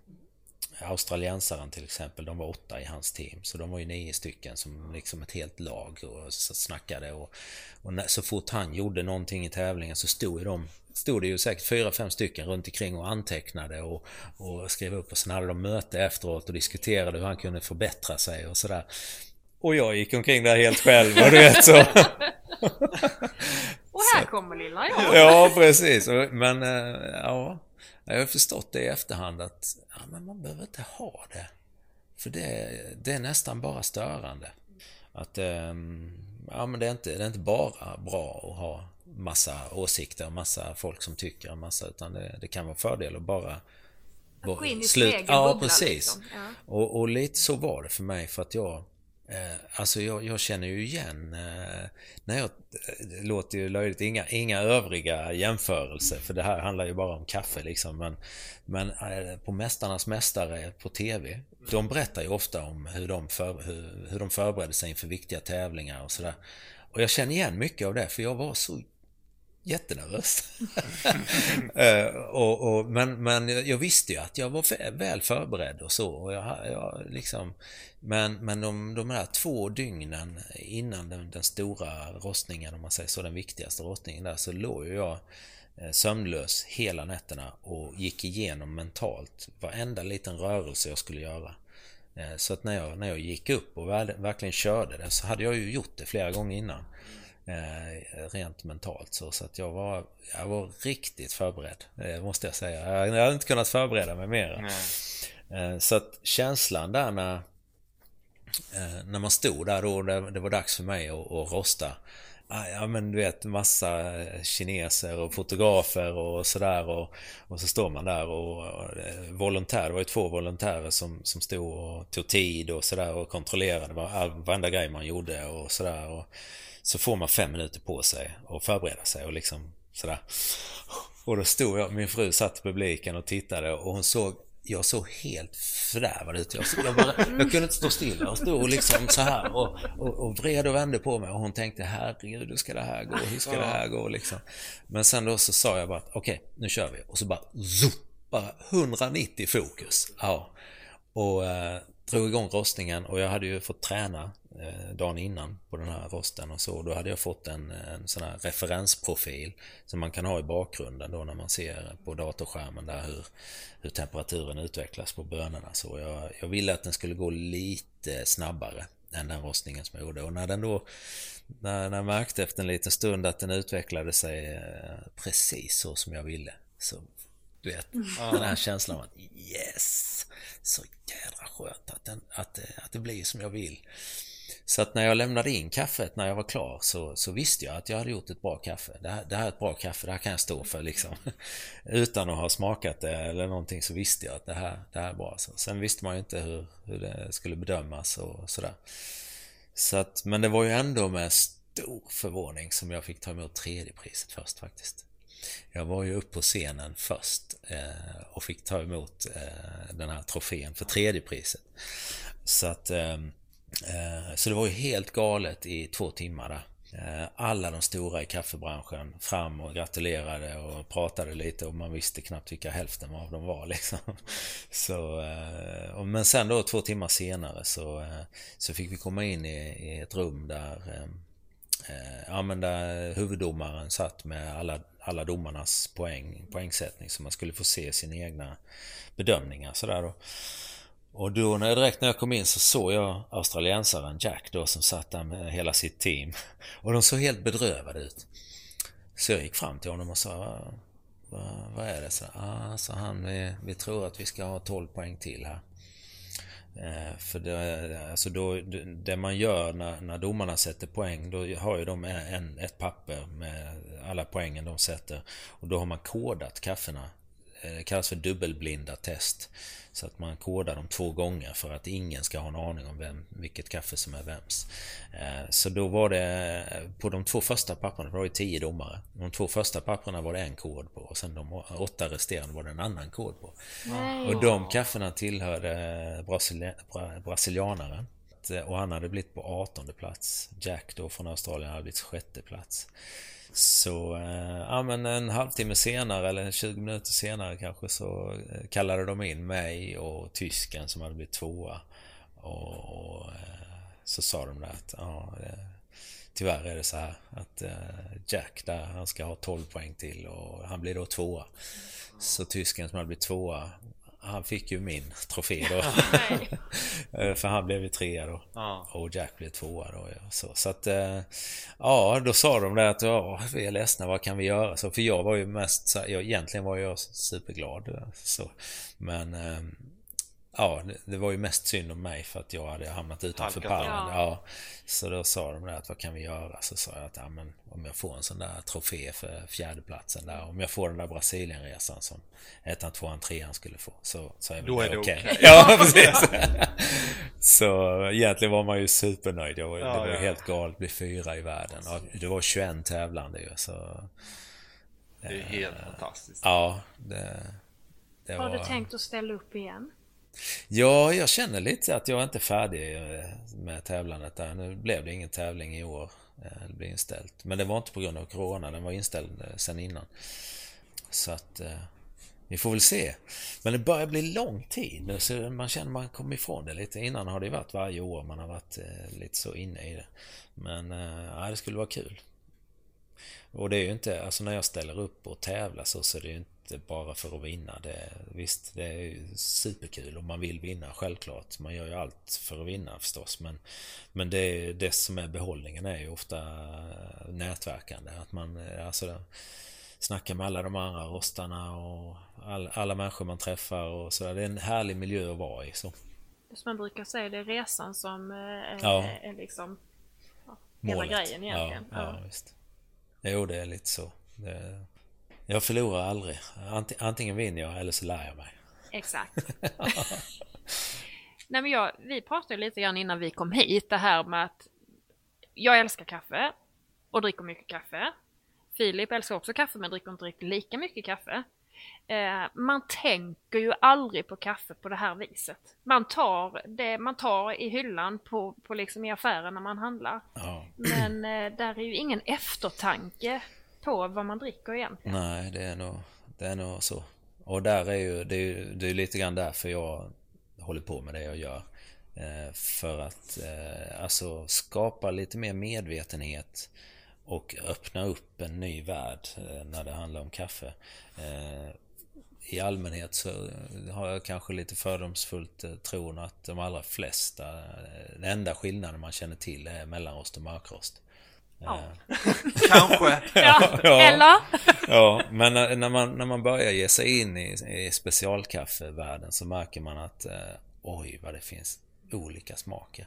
[SPEAKER 4] Australiensaren till exempel, de var åtta i hans team. Så de var ju nio stycken som liksom ett helt lag och snackade. Och, och när, så fort han gjorde någonting i tävlingen så stod ju de stod det ju säkert fyra, fem stycken runt omkring och antecknade och, och skrev upp och sen hade de möte efteråt och diskuterade hur han kunde förbättra sig och sådär. Och jag gick omkring där helt själv och du vet så.
[SPEAKER 1] och här så. kommer lilla jag.
[SPEAKER 4] Ja, precis. Men eh, ja, jag har förstått det i efterhand att ja, men man behöver inte ha det. För det, det är nästan bara störande. Att ehm, ja, men det, är inte, det är inte bara bra att ha massa åsikter och massa folk som tycker en massa, utan det, det kan vara fördel att bara
[SPEAKER 1] att gå in i slut. egen
[SPEAKER 4] Ja, precis. Liksom. Ja. Och, och, lite så var det för mig för att jag Eh, alltså jag, jag, känner ju igen, eh, när jag, det låter ju löjligt, inga, inga övriga jämförelser för det här handlar ju bara om kaffe liksom. Men, men eh, på Mästarnas Mästare på TV, de berättar ju ofta om hur de, för, hur, hur de förbereder sig inför viktiga tävlingar och sådär. Och jag känner igen mycket av det för jag var så jättenervös. uh, och, och, men, men jag visste ju att jag var väl förberedd och så. Och jag, jag liksom, men men de, de här två dygnen innan den, den, stora rostningen, om man säger så, den viktigaste rostningen där, så låg ju jag eh, sömnlös hela nätterna och gick igenom mentalt varenda liten rörelse jag skulle göra. Eh, så att när jag, när jag gick upp och verkligen körde det så hade jag ju gjort det flera gånger innan. Eh, rent mentalt så, så att jag var, jag var riktigt förberedd. Det måste jag säga. Jag hade inte kunnat förbereda mig mer. Eh, så att känslan där när, när man stod där då det, det var dags för mig att, att rosta. Ah, ja men du vet massa kineser och fotografer och sådär och, och så står man där och, och volontär, det var ju två volontärer som, som stod och tog tid och sådär och kontrollerade var, varenda grej man gjorde och sådär. Och, så får man fem minuter på sig att förbereda sig och liksom sådär. Och då stod jag, min fru satt i publiken och tittade och hon såg jag såg helt fördärvad ut. Jag, jag, bara, jag kunde inte stå stilla, Jag stod liksom så här och, och, och vred och vände på mig och hon tänkte herregud, hur ska det här gå? Hur ska det här gå? Liksom. Men sen då så sa jag bara okej, okay, nu kör vi. Och så bara zoop, bara 190 fokus. Ja. Och eh, drog igång rostningen och jag hade ju fått träna dagen innan på den här rosten och så. Då hade jag fått en, en sån här referensprofil som man kan ha i bakgrunden då när man ser på datorskärmen där hur, hur temperaturen utvecklas på bönorna. Så jag, jag ville att den skulle gå lite snabbare än den rostningen som jag gjorde. Och när den då när, när jag märkte efter en liten stund att den utvecklade sig eh, precis så som jag ville så du vet, den här känslan av att yes! Så jädra skönt att, den, att, att det blir som jag vill. Så att när jag lämnade in kaffet när jag var klar så, så visste jag att jag hade gjort ett bra kaffe. Det här, det här är ett bra kaffe, det här kan jag stå för liksom. Utan att ha smakat det eller någonting så visste jag att det här, det här är bra. Så sen visste man ju inte hur, hur det skulle bedömas och sådär. Så att, men det var ju ändå med stor förvåning som jag fick ta emot tredje priset först faktiskt. Jag var ju upp på scenen först eh, och fick ta emot eh, den här trofén för tredje priset. Så att eh, Eh, så det var ju helt galet i två timmar där. Eh, alla de stora i kaffebranschen fram och gratulerade och pratade lite och man visste knappt vilka hälften av dem var liksom. Så, eh, men sen då två timmar senare så, så fick vi komma in i, i ett rum där ja, men där huvuddomaren satt med alla alla domarnas poäng, poängsättning så man skulle få se sina egna bedömningar sådär då. Och då när, direkt när jag kom in så såg jag australiensaren Jack då som satt där med hela sitt team. Och de såg helt bedrövade ut. Så jag gick fram till honom och sa vad, vad, vad är det? Så, ah, så han, vi, vi tror att vi ska ha 12 poäng till här. Eh, för det, alltså då, det man gör när, när domarna sätter poäng, då har ju de en, ett papper med alla poängen de sätter. Och då har man kodat kaffena. Eh, det kallas för dubbelblinda test. Så att man kodar dem två gånger för att ingen ska ha en aning om vem, vilket kaffe som är vems. Eh, så då var det på de två första papperna, det var ju tio domare. De två första papperna var det en kod på och sen de åtta resterande var det en annan kod på. Nej. Och de kaffena tillhörde brasilia, brasilianaren. Och han hade blivit på 18 plats. Jack då från Australien hade blivit sjätte plats. Så, eh, ja men en halvtimme senare eller 20 minuter senare kanske så eh, kallade de in mig och tysken som hade blivit tvåa. Och, och eh, så sa de där att, ja, tyvärr är det så här att eh, Jack där, han ska ha 12 poäng till och han blir då tvåa. Så tysken som hade blivit tvåa, han fick ju min trofé då. Eh, för han blev ju trea då. Ja. Och Jack blev tvåa då. Ja. Så, så att... Eh, ja, då sa de det att ja, vi är ledsna, vad kan vi göra? Så, för jag var ju mest... Så, jag, egentligen var jag superglad. Eh, så. Men... Ja, det var ju mest synd om mig för att jag hade hamnat utanför pallen. Ja. ja. Så då sa de där att vad kan vi göra? Så sa jag att ja, men, om jag får en sån där trofé för fjärdeplatsen där. Om jag får den där Brasilienresan som ettan, tvåan, trean skulle få. Så, så är
[SPEAKER 2] Då är det okej. Okay.
[SPEAKER 4] Okay. ja, precis. så egentligen var man ju supernöjd. Jag var, ja, det var ja. helt galet att bli fyra i världen. Och det var 21 tävlande ju. Så,
[SPEAKER 2] det är helt eh, fantastiskt.
[SPEAKER 4] Ja, det,
[SPEAKER 5] det Har var... du tänkt att ställa upp igen?
[SPEAKER 4] Ja, jag känner lite att jag inte är färdig eh, med tävlandet där. Nu blev det ingen tävling i år. Eh, det blev inställt. Men det var inte på grund av Corona, den var inställd eh, sen innan. Så att... Vi får väl se. Men det börjar bli lång tid nu så man känner man kommer ifrån det lite. Innan har det varit varje år man har varit lite så inne i det. Men ja, det skulle vara kul. Och det är ju inte, alltså när jag ställer upp och tävlar så, så är det ju inte bara för att vinna. Det, visst, det är superkul och man vill vinna självklart. Man gör ju allt för att vinna förstås. Men, men det, det som är behållningen är ju ofta nätverkande. Att man, alltså snackar med alla de andra rostarna och all, alla människor man träffar och så. Det är en härlig miljö att vara i. Så.
[SPEAKER 5] Som man brukar säga, det är resan som är, ja. är liksom ja, hela grejen egentligen.
[SPEAKER 4] Ja, ja. ja visst. Jo, det är lite så. Det, jag förlorar aldrig. Antingen vinner jag eller så lär jag mig.
[SPEAKER 5] Exakt. Nej, men jag, vi pratade lite grann innan vi kom hit det här med att jag älskar kaffe och dricker mycket kaffe. Filip älskar också kaffe men dricker inte riktigt lika mycket kaffe. Eh, man tänker ju aldrig på kaffe på det här viset. Man tar det man tar i hyllan på, på liksom i affären när man handlar.
[SPEAKER 4] Ja.
[SPEAKER 5] Men eh, där är ju ingen eftertanke på vad man dricker egentligen.
[SPEAKER 4] Nej, det är nog, det är nog så. Och där är ju, det är ju det är lite grann därför jag håller på med det jag gör. Eh, för att eh, alltså skapa lite mer medvetenhet och öppna upp en ny värld eh, när det handlar om kaffe. Eh, I allmänhet så har jag kanske lite fördomsfullt eh, tron att de allra flesta, eh, den enda skillnaden man känner till är mellanrost och mörkrost.
[SPEAKER 5] Ja.
[SPEAKER 2] Kanske.
[SPEAKER 5] ja. ja. Eller?
[SPEAKER 4] ja, men när man, när man börjar ge sig in i, i specialkaffevärlden så märker man att oj vad det finns olika smaker.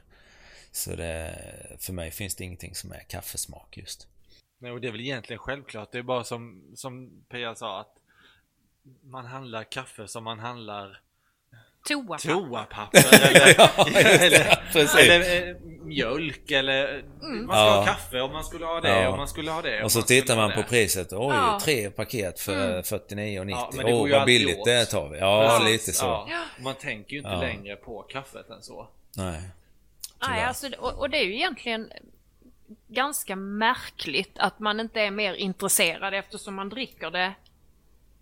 [SPEAKER 4] Så det, för mig finns det ingenting som är kaffesmak just.
[SPEAKER 2] Nej, och det är väl egentligen självklart. Det är bara som, som Pia sa att man handlar kaffe som man handlar
[SPEAKER 5] Toapapper.
[SPEAKER 2] Toapapper eller, ja, eller, eller, eh, mjölk eller mm. Man ska ja. ha kaffe om man skulle ha det ja. och man skulle ha det.
[SPEAKER 4] Och så tittar man på priset. Oj, ja. tre paket för mm. 49,90. Ja, Åh, oh, vad billigt åt. det tar vi. Ja, Precis. lite så.
[SPEAKER 2] Man tänker ju inte längre på kaffet än så.
[SPEAKER 4] Nej.
[SPEAKER 5] Nej, alltså, och, och, det är ju egentligen ganska märkligt att man inte är mer intresserad eftersom man dricker det.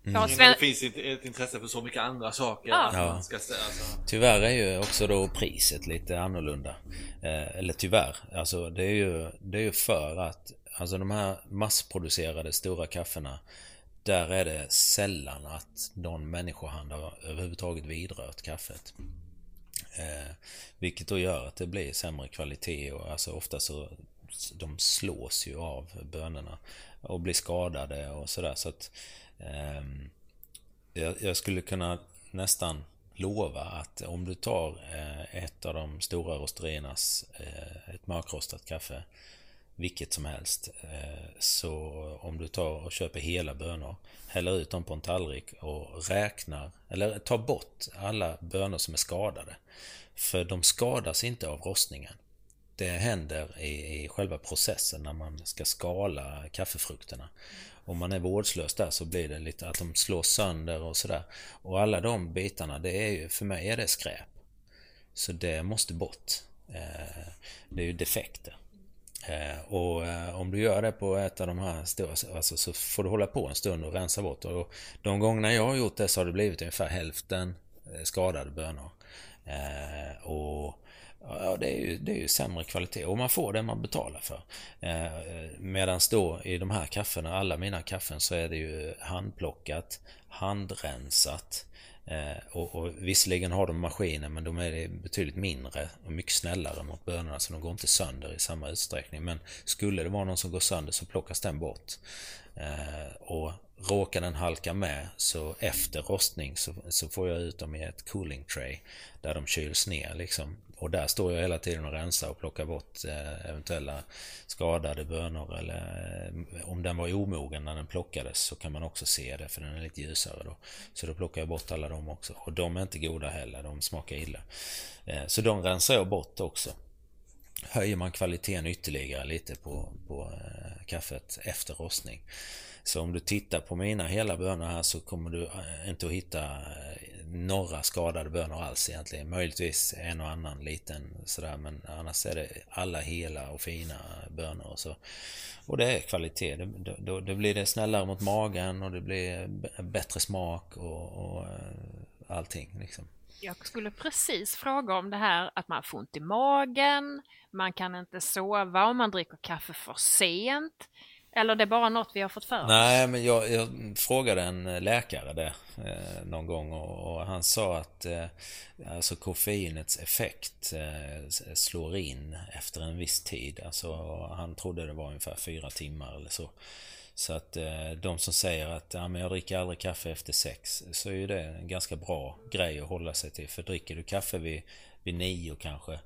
[SPEAKER 2] Mm. Sven... Det finns ett intresse för så mycket andra saker. Ja. ja. Ska, alltså.
[SPEAKER 4] Tyvärr är ju också då priset lite annorlunda. Eh, eller tyvärr, alltså det är ju, det är ju för att Alltså de här massproducerade stora kaffena Där är det sällan att någon människohand har överhuvudtaget vidrört kaffet. Eh, vilket då gör att det blir sämre kvalitet och alltså ofta så de slås ju av bönorna och blir skadade och sådär så att eh, Ehm, jag, jag, skulle kunna nästan lova att om du tar eh, ett av de stora rosteriernas, eh, ett mörkrostat kaffe vilket som helst. Eh, så om du tar och köper hela bönor, häller ut dem på en tallrik och räknar, eller tar bort alla bönor som är skadade. För de skadas inte av rostningen. Det händer i, i själva processen när man ska skala kaffefrukterna. Om man är vårdslös där så blir det lite att de slås sönder och sådär. Och alla de bitarna, det är ju, för mig är det skräp. Så det måste bort. Eh, det är ju defekter. Eh, och eh, om du gör det på ett av de här stora, alltså, så får du hålla på en stund och rensa bort. Och de gångerna jag har gjort det så har det blivit ungefär hälften skadade bönor. Och Ja, det är, ju, det är ju sämre kvalitet och man får det man betalar för. Eh, Medan då i de här kaffena, alla mina kaffen, så är det ju handplockat, handrensat. Eh, och, och visserligen har de maskiner men de är betydligt mindre och mycket snällare mot bönorna så de går inte sönder i samma utsträckning. Men skulle det vara någon som går sönder så plockas den bort. Eh, och råkar den halka med så efter rostning så, så får jag ut dem i ett cooling tray där de kyls ner liksom och där står jag hela tiden och rensar och plockar bort eh, eventuella skadade bönor eller eh, om den var omogen när den plockades så kan man också se det för den är lite ljusare då. Så då plockar jag bort alla dem också. Och de är inte goda heller, de smakar illa. Eh, så de rensar jag bort också. Höjer man kvaliteten ytterligare lite på, på kaffet efter rostning. Så om du tittar på mina hela bönor här så kommer du inte att hitta några skadade bönor alls egentligen. Möjligtvis en och annan liten sådär men annars är det alla hela och fina bönor och så. Och det är kvalitet. Då, då, då blir det snällare mot magen och det blir bättre smak och, och eh, allting liksom.
[SPEAKER 5] Jag skulle precis fråga om det här att man får ont i magen, man kan inte sova om man dricker kaffe för sent. Eller det är bara något vi har fått för oss?
[SPEAKER 4] Nej, men jag, jag frågade en eh, läkare det eh, någon gång och, och, han sa att eh, alltså koffeinets effekt eh, slår in efter en viss tid. Alltså han trodde det var ungefär fyra timmar eller så. Så att eh, de som säger att ja, men jag dricker aldrig kaffe efter sex så är ju det en ganska bra grej att hålla sig till. För dricker du kaffe vid, vid nio kanske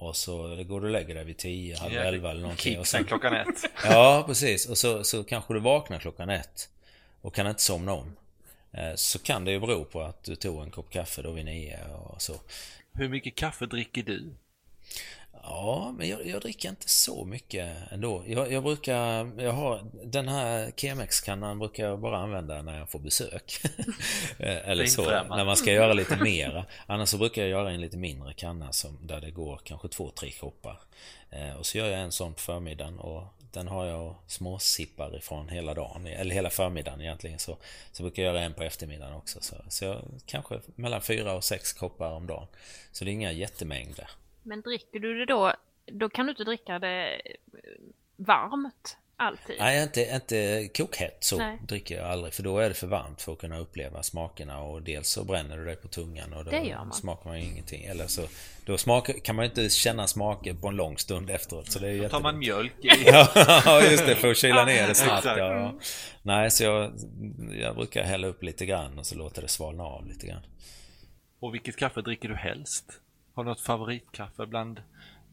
[SPEAKER 4] och så går du och lägger dig vid tio, halv ja, elva eller någonting. Och
[SPEAKER 2] sen klockan ett.
[SPEAKER 4] Ja, precis. Och så, så kanske du vaknar klockan ett och kan inte somna om. Eh, så kan det ju bero på att du tog en kopp kaffe då vid nio och så.
[SPEAKER 2] Hur mycket kaffe dricker du?
[SPEAKER 4] Ja, men jag, jag, dricker inte så mycket ändå. Jag, jag brukar, jag har, den här Chemex-kannan brukar jag bara använda när jag får besök. Eh, eller så, när man ska göra lite mera. Annars så brukar jag göra en lite mindre kanna som, där det går kanske två, tre koppar. Eh, och så gör jag en sån på förmiddagen och den har jag småsippar ifrån hela dagen, eller hela förmiddagen egentligen. Så, så brukar jag göra en på eftermiddagen också. Så, så jag, kanske mellan fyra och sex koppar om dagen. Så det är inga jättemängder.
[SPEAKER 5] Men dricker du det då, då kan du inte dricka det varmt alltid?
[SPEAKER 4] Nej, inte, inte kokhett så Nej. dricker jag aldrig. För då är det för varmt för att kunna uppleva smakerna och dels så bränner du dig på tungan och då smakar man ingenting. Eller så, då smakar, kan man inte känna smaker på en lång stund efteråt. Så det är
[SPEAKER 2] då tar man mjölk i.
[SPEAKER 4] ja, just det. För att kyla ner det snabbt. Ja. Nej, så jag, jag brukar hälla upp lite grann och så låter det svalna av lite grann.
[SPEAKER 2] Och vilket kaffe dricker du helst? Har du något favoritkaffe bland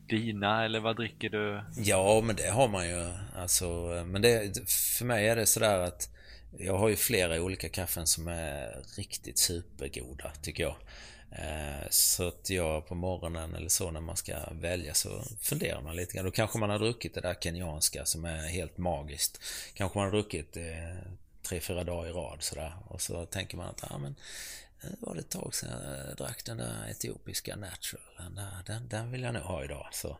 [SPEAKER 2] dina eller vad dricker du?
[SPEAKER 4] Ja, men det har man ju. Alltså, men det, för mig är det sådär att jag har ju flera olika kaffen som är riktigt supergoda tycker jag. Eh, så att jag på morgonen eller så när man ska välja så funderar man lite grann. Då kanske man har druckit det där kenyanska som är helt magiskt. Kanske man har druckit eh, tre, fyra dagar i rad sådär. Och så tänker man att ah, men det var det ett tag sedan jag drack den där etiopiska natural. Den, där, den, den vill jag nog ha idag. Så,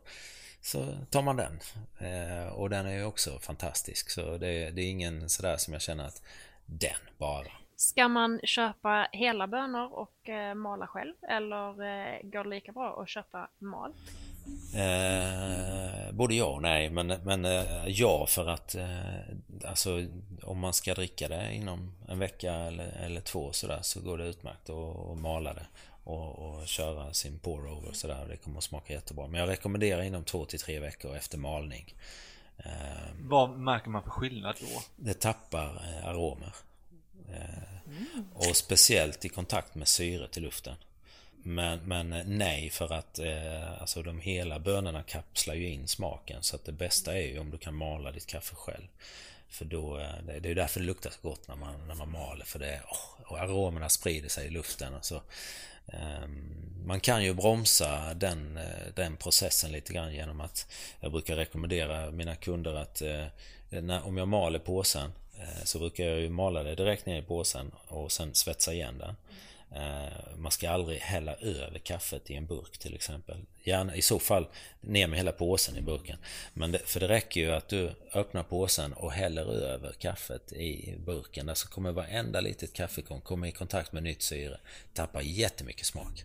[SPEAKER 4] så tar man den. Eh, och den är ju också fantastisk. Så det, det är ingen sådär som jag känner att den bara.
[SPEAKER 5] Ska man köpa hela bönor och eh, mala själv eller eh, går det lika bra att köpa malt?
[SPEAKER 4] Eh, både ja och nej, men, men eh, ja för att eh, alltså, om man ska dricka det inom en vecka eller, eller två sådär så går det utmärkt att, mala det och, och köra sin pour-over sådär. Det kommer att smaka jättebra. Men jag rekommenderar inom två till tre veckor efter malning.
[SPEAKER 2] Eh, Vad märker man för skillnad då?
[SPEAKER 4] Det tappar eh, aromer. Mm. Och speciellt i kontakt med syret i luften. Men, men eh, nej för att eh, alltså de hela bönorna kapslar ju in smaken så att det bästa är ju om du kan mala ditt kaffe själv. För då, eh, det, det är därför det luktar så gott när man, när man maler för det, oh, och aromerna sprider sig i luften. Och så. Eh, man kan ju bromsa den, eh, den processen lite grann genom att jag brukar rekommendera mina kunder att eh, när, om jag maler påsen eh, så brukar jag ju mala det direkt ner i påsen och sen svetsa igen den. Eh, man ska aldrig hälla över kaffet i en burk till exempel. Gärna i så fall ner med hela påsen i burken. Men det, för det räcker ju att du öppnar påsen och häller över kaffet i burken. Där så kommer varenda litet kaffekorn komma i kontakt med nytt syre. Tappar jättemycket smak.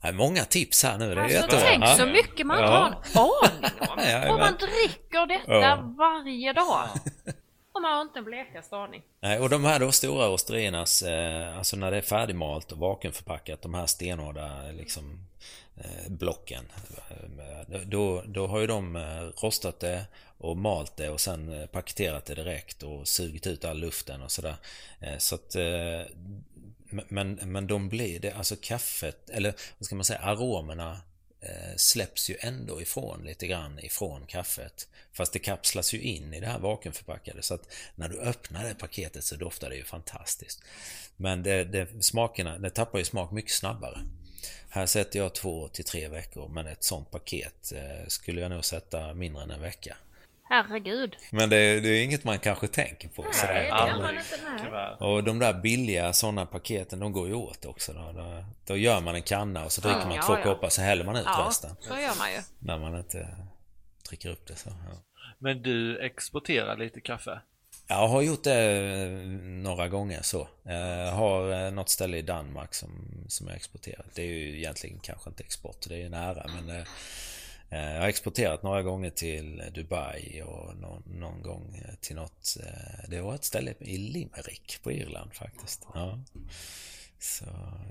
[SPEAKER 4] Det är många tips här nu. Det är
[SPEAKER 5] alltså, tänk så mycket man ja. har en aning om. och man dricker detta ja. varje dag. De har inte en blekaste aning.
[SPEAKER 4] Nej, och de här då stora osteriernas, eh, alltså när det är färdigmalt och vakuumförpackat, de här stenhårda liksom eh, blocken. Eh, då, då har ju de eh, rostat det och malt det och sen eh, paketerat det direkt och sugit ut all luften och sådär. Så att men, men de blir det, alltså kaffet, eller vad ska man säga, aromerna Eh, släpps ju ändå ifrån lite grann ifrån kaffet. Fast det kapslas ju in i det här vakuumförpackade så att när du öppnar det paketet så doftar det ju fantastiskt. Men det, det, smakerna, det tappar ju smak mycket snabbare. Här sätter jag två till tre veckor men ett sånt paket eh, skulle jag nog sätta mindre än en vecka.
[SPEAKER 5] Herregud.
[SPEAKER 4] Men det, det är inget man kanske tänker på.
[SPEAKER 5] Nej, sådär. det gör man inte
[SPEAKER 4] med. Och de där billiga sådana paketen, de går ju åt också. Då, då, då gör man en kanna och så dricker mm, man ja, två ja. koppar så häller man ut ja, resten.
[SPEAKER 5] så gör man ju.
[SPEAKER 4] När man inte dricker upp det så. Ja.
[SPEAKER 2] Men du exporterar lite kaffe?
[SPEAKER 4] Jag har gjort det eh, några gånger så. Jag har eh, något ställe i Danmark som, som jag exporterat. Det är ju egentligen kanske inte export, det är ju nära men Eh, jag har exporterat några gånger till Dubai och någon, någon gång till något... Eh, det var ett ställe i Limerick på Irland faktiskt. Ja. Så,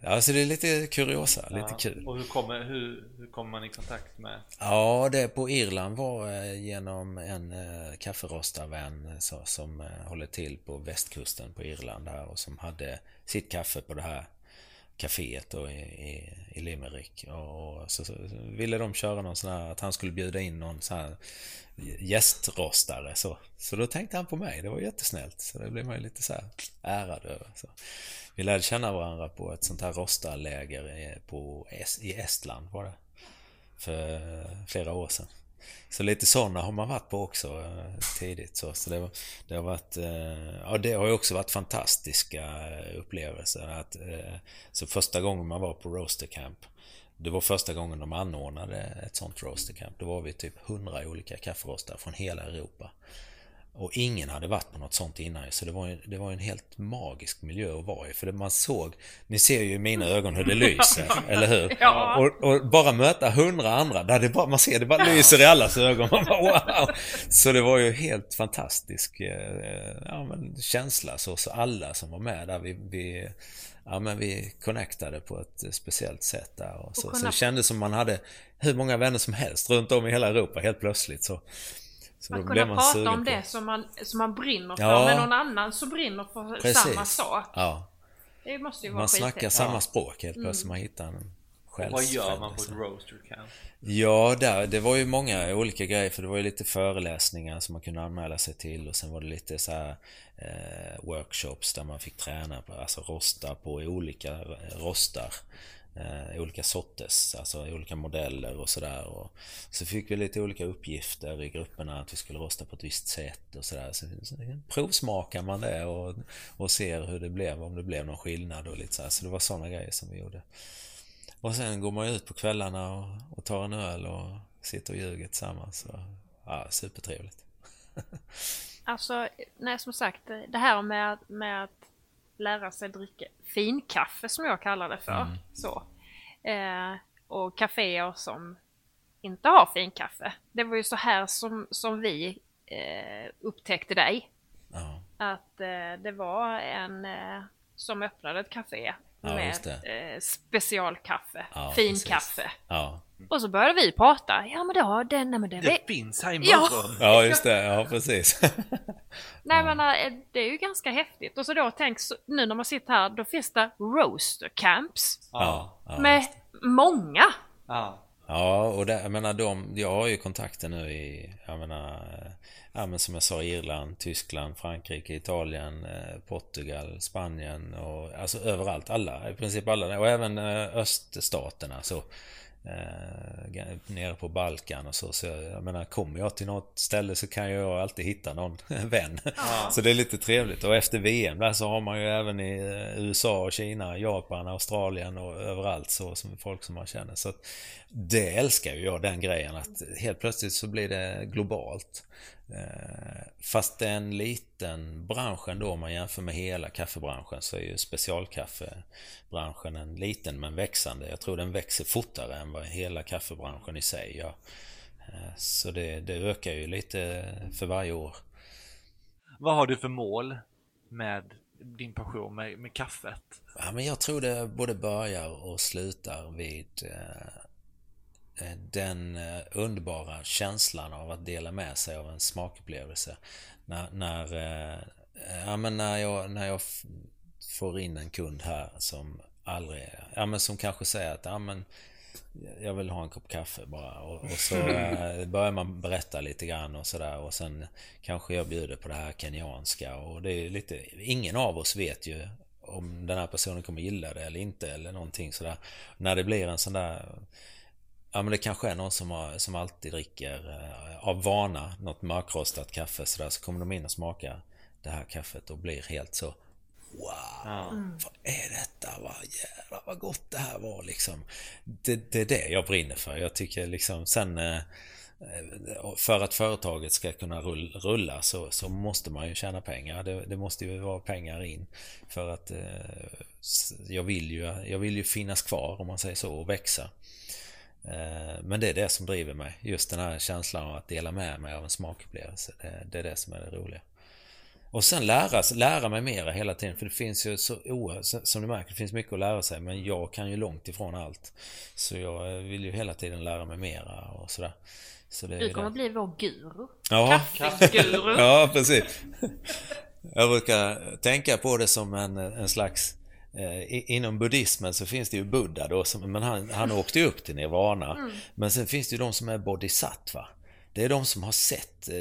[SPEAKER 4] alltså det är lite kuriosa, lite ja. kul.
[SPEAKER 2] Och hur kommer, hur, hur kommer man i kontakt med?
[SPEAKER 4] Ja, det på Irland var eh, genom en äh, kafferostarvän som äh, håller till på västkusten på Irland där och som hade sitt kaffe på det här kaféet då i, i, i Limerick. Och så, så, ville de köra någon sån här, att han skulle bjuda in någon sån här gästrostare. Så, så då tänkte han på mig, det var jättesnällt. Så det blev man ju lite så här ärad över. Så. Vi lärde känna varandra på ett sånt här rostarläger på, i Estland var det. För flera år sedan. Så lite sådana har man varit på också eh, tidigt. Så, så det, var, det, har varit, eh, ja, det har ju också varit fantastiska eh, upplevelser. Att, så första gången man var på Roaster Camp det var första gången de anordnade ett sånt roaster camp. Då var vi typ 100 olika kafferostar från hela Europa. Och ingen hade varit på något sånt innan så det var, en, det var en helt magisk miljö att vara i. För det man såg, ni ser ju i mina ögon hur det lyser, eller hur?
[SPEAKER 5] Ja.
[SPEAKER 4] Och, och, bara möta hundra andra, där det bara, man ser det bara lyser i allas ögon. Man bara, wow! Så det var ju helt fantastisk eh, ja, men, känsla. Så, så alla som var med där, vi, vi ja, men vi connectade på ett speciellt sätt där. Och så, och så det kändes som man hade hur många vänner som helst runt om i hela Europa helt plötsligt. Så,
[SPEAKER 5] så att kunna man prata om på. det som man, som man brinner för ja. med någon annan som brinner för Precis. samma sak.
[SPEAKER 4] Ja.
[SPEAKER 5] Det måste ju vara
[SPEAKER 4] Man snackar
[SPEAKER 5] skitigt.
[SPEAKER 4] samma språk helt plötsligt. Mm. Man hittar en
[SPEAKER 2] själv. Vad gör man på ett roaster camp?
[SPEAKER 4] Ja, där, det var ju många olika grejer för det var ju lite föreläsningar som man kunde anmäla sig till och sen var det lite så här, eh, workshops där man fick träna på, alltså rosta på olika rostar eh, olika sorters, alltså olika modeller och sådär. Så fick vi lite olika uppgifter i grupperna att vi skulle rosta på ett visst sätt och sådär. Så, så provsmakar man det och, och ser hur det blev, om det blev någon skillnad och lite sådär. Så det var sådana grejer som vi gjorde. Och sen går man ut på kvällarna och, och tar en öl och sitter och ljuger tillsammans. Så, ja, supertrevligt.
[SPEAKER 5] alltså, nej som sagt, det här med, med att lära sig dricka finkaffe som jag kallar det för. Mm. Så. Eh, och kaféer som inte har finkaffe. Det var ju så här som, som vi eh, upptäckte dig.
[SPEAKER 4] Ja.
[SPEAKER 5] Att eh, det var en eh, som öppnade ett café
[SPEAKER 4] ja,
[SPEAKER 5] med eh, specialkaffe, ja, finkaffe.
[SPEAKER 4] Ja.
[SPEAKER 5] Och så började vi prata. Ja men det har den, nej men det...
[SPEAKER 2] Det finns här imorgon.
[SPEAKER 4] Ja. ja just det, ja precis.
[SPEAKER 5] nej men eh, det är ju ganska häftigt. Och så då tänk nu när man sitter här, då finns det roaster camps.
[SPEAKER 4] Ja.
[SPEAKER 5] med många.
[SPEAKER 2] Ja.
[SPEAKER 4] Ja, och det, jag menar de, jag har ju kontakter nu i, jag menar, ja men som jag sa Irland, Tyskland, Frankrike, Italien, eh, Portugal, Spanien och alltså överallt, alla, i princip alla, och även eh, öststaterna så. Eh, nere på Balkan och så. Så jag menar, kommer jag till något ställe så kan jag alltid hitta någon vän. Ja. Så det är lite trevligt. Och efter VM där så har man ju även i eh, USA, Kina, Japan, Australien och överallt så som folk som man känner. Så det älskar ju jag, den grejen att helt plötsligt så blir det globalt. Eh, fast det är en liten bransch ändå om man jämför med hela kaffebranschen så är ju specialkaffebranschen en liten men växande. Jag tror den växer fortare än vad hela kaffebranschen i sig gör. Eh, så det, det ökar ju lite för varje år.
[SPEAKER 2] Vad har du för mål med din passion med, med kaffet?
[SPEAKER 4] Ja, men jag tror det både börjar och slutar vid eh, Eh, den eh, underbara känslan av att dela med sig av en smakupplevelse. När, när, eh, ja, men när, jag, när jag får in en kund här som aldrig, ja men som kanske säger att ja, men jag vill ha en kopp kaffe bara. Och, och så börjar man berätta lite grann och sådär. Och sen kanske jag bjuder på det här kenyanska. Och det är lite, ingen av oss vet ju om den här personen kommer gilla det eller inte eller någonting sådär. När det blir en sån där Ja men det kanske är någon som, har, som alltid dricker eh, av vana något mörkrostat kaffe sådär så kommer de in och smakar det här kaffet och blir helt så Wow! Ja. Vad är detta? Vad jävlar vad gott det här var liksom. Det, det är det jag brinner för. Jag tycker liksom sen eh, för att företaget ska kunna rulla så, så måste man ju tjäna pengar. Det, det, måste ju vara pengar in. För att eh, jag, vill ju, jag vill ju finnas kvar om man säger så och växa. Eh, men det är det som driver mig. Just den här känslan av att dela med mig av en smakupplevelse. Det, är det som är det roliga. Och sen lära, lära mig mera hela tiden. För det finns ju så oerhört, som du märker, det finns mycket att lära sig. Men jag kan ju långt ifrån allt. Så jag vill ju hela tiden lära mig mera och sådär. Så det
[SPEAKER 5] Du kommer
[SPEAKER 4] det.
[SPEAKER 5] bli vår guru.
[SPEAKER 4] Ja,
[SPEAKER 5] Kaffeguru.
[SPEAKER 4] ja precis. Jag brukar tänka på det som en, en slags Inom buddhismen så finns det ju Buddha då, som, men han, han åkte ju upp till nirvana. Men sen finns det ju de som är bodhisattva. Det är de som har sett eh,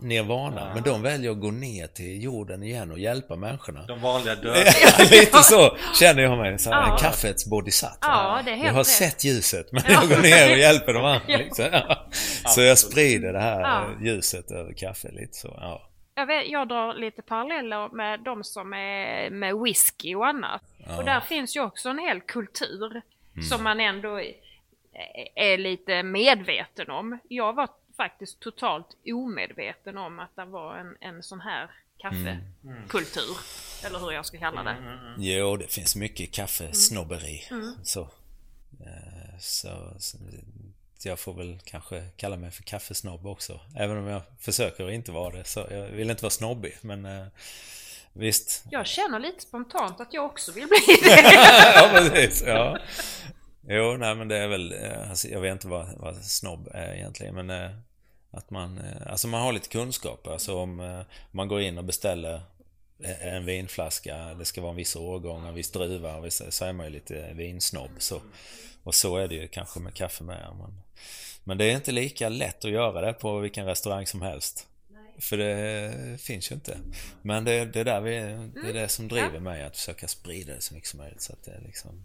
[SPEAKER 4] nirvana, men de väljer att gå ner till jorden igen och hjälpa människorna.
[SPEAKER 2] De vanliga döda.
[SPEAKER 4] Ja, Lite så känner jag mig. Så här,
[SPEAKER 5] Ja.
[SPEAKER 4] Kaffets bodhisattva.
[SPEAKER 5] Ja, det
[SPEAKER 4] jag har
[SPEAKER 5] rätt.
[SPEAKER 4] sett ljuset, men jag går ner och hjälper de andra. Liksom. Ja. Så jag sprider det här
[SPEAKER 5] Ja.
[SPEAKER 4] ljuset över kaffe lite så. Ja.
[SPEAKER 5] Jag, vet, jag drar lite paralleller med de som är med whisky och annat. Och där finns ju också en hel kultur som man ändå är, lite medveten om. Jag var faktiskt totalt omedveten om att det var en, en sån här kaffekultur. Eller hur jag ska kalla det.
[SPEAKER 4] Jo, det finns mycket kaffesnobberi.
[SPEAKER 5] Mm.
[SPEAKER 4] Så, eh, så, så jag får väl kanske kalla mig för kaffesnobb också. Även om jag försöker inte vara det. Så jag vill inte vara snobbig, men eh, visst.
[SPEAKER 5] Jag känner lite spontant att jag också vill bli det.
[SPEAKER 4] ja, precis. Ja. Jo, nej men det är väl, eh, alltså, jag vet inte vad, vad snobb är egentligen, men eh, att man, eh, alltså man har lite kunskap. Alltså om eh, man går in och beställer eh, en vinflaska, det ska vara en viss årgång, en viss druva, så är man ju lite vinsnobb. Så. Och så är det ju kanske med kaffe med. Men, men det är inte lika lätt att göra det på vilken restaurang som helst. För det finns ju inte. Men det, det, är där vi, det är det som driver mig, att försöka sprida det så mycket som möjligt. Så att det är liksom...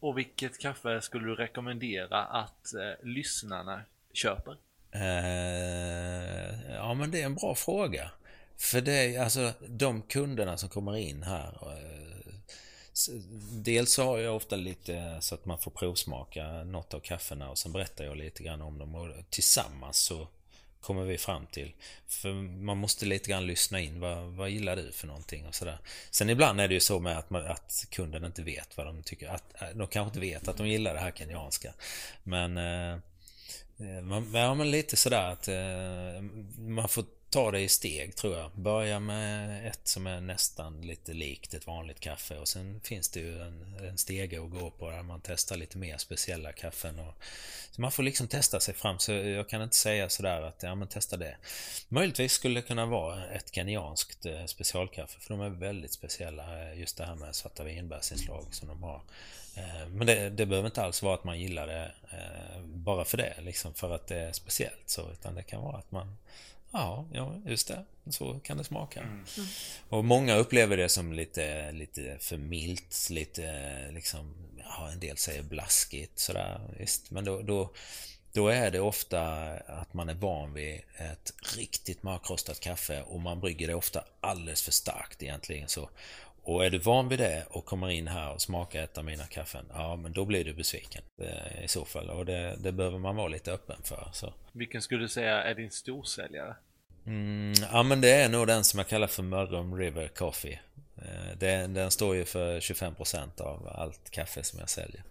[SPEAKER 2] Och vilket kaffe skulle du rekommendera att eh, lyssnarna köper?
[SPEAKER 4] Eh, ja men det är en bra fråga. För det är alltså de kunderna som kommer in här. Dels så har jag ofta lite så att man får provsmaka något av kaffena och sen berättar jag lite grann om dem och tillsammans så kommer vi fram till. För man måste lite grann lyssna in. Vad, vad gillar du för någonting och sådär. Sen ibland är det ju så med att, man, att kunden inte vet vad de tycker. Att, äh, de kanske inte vet att de gillar det här kenyanska. Men Eh, eh Man, ja, men lite sådär att eh, man får ta det i steg tror jag. Börja med ett som är nästan lite likt ett vanligt kaffe och sen finns det ju en, en stege att gå på där man testar lite mer speciella kaffen. Och, så man får liksom testa sig fram så jag kan inte säga sådär att ja men testa det. Möjligtvis skulle det kunna vara ett kenyanskt eh, specialkaffe för de är väldigt speciella eh, just det här med svarta vinbärsinslag som de har. Eh, men det, det behöver inte alls vara att man gillar det bara för det, liksom för att det är speciellt så, utan det kan vara att man Ja, ja just det. Så kan det smaka. Och många upplever det som lite, lite för milt, lite liksom, ja en del säger blaskigt sådär, visst. Men då, då, då är det ofta att man är van vid ett riktigt mörkrostat kaffe och man brygger det ofta alldeles för starkt egentligen så. Och är du van vid det och kommer in här och smakar ett av mina kaffen, ja men då blir du besviken eh, i så fall. Och det, det behöver man vara lite öppen för. Så.
[SPEAKER 2] Vilken skulle du säga är din storsäljare?
[SPEAKER 4] Mm, ja men det är nog den som jag kallar för Mörrum River Coffee. Eh, Den, den står ju för 25% av allt kaffe som jag säljer.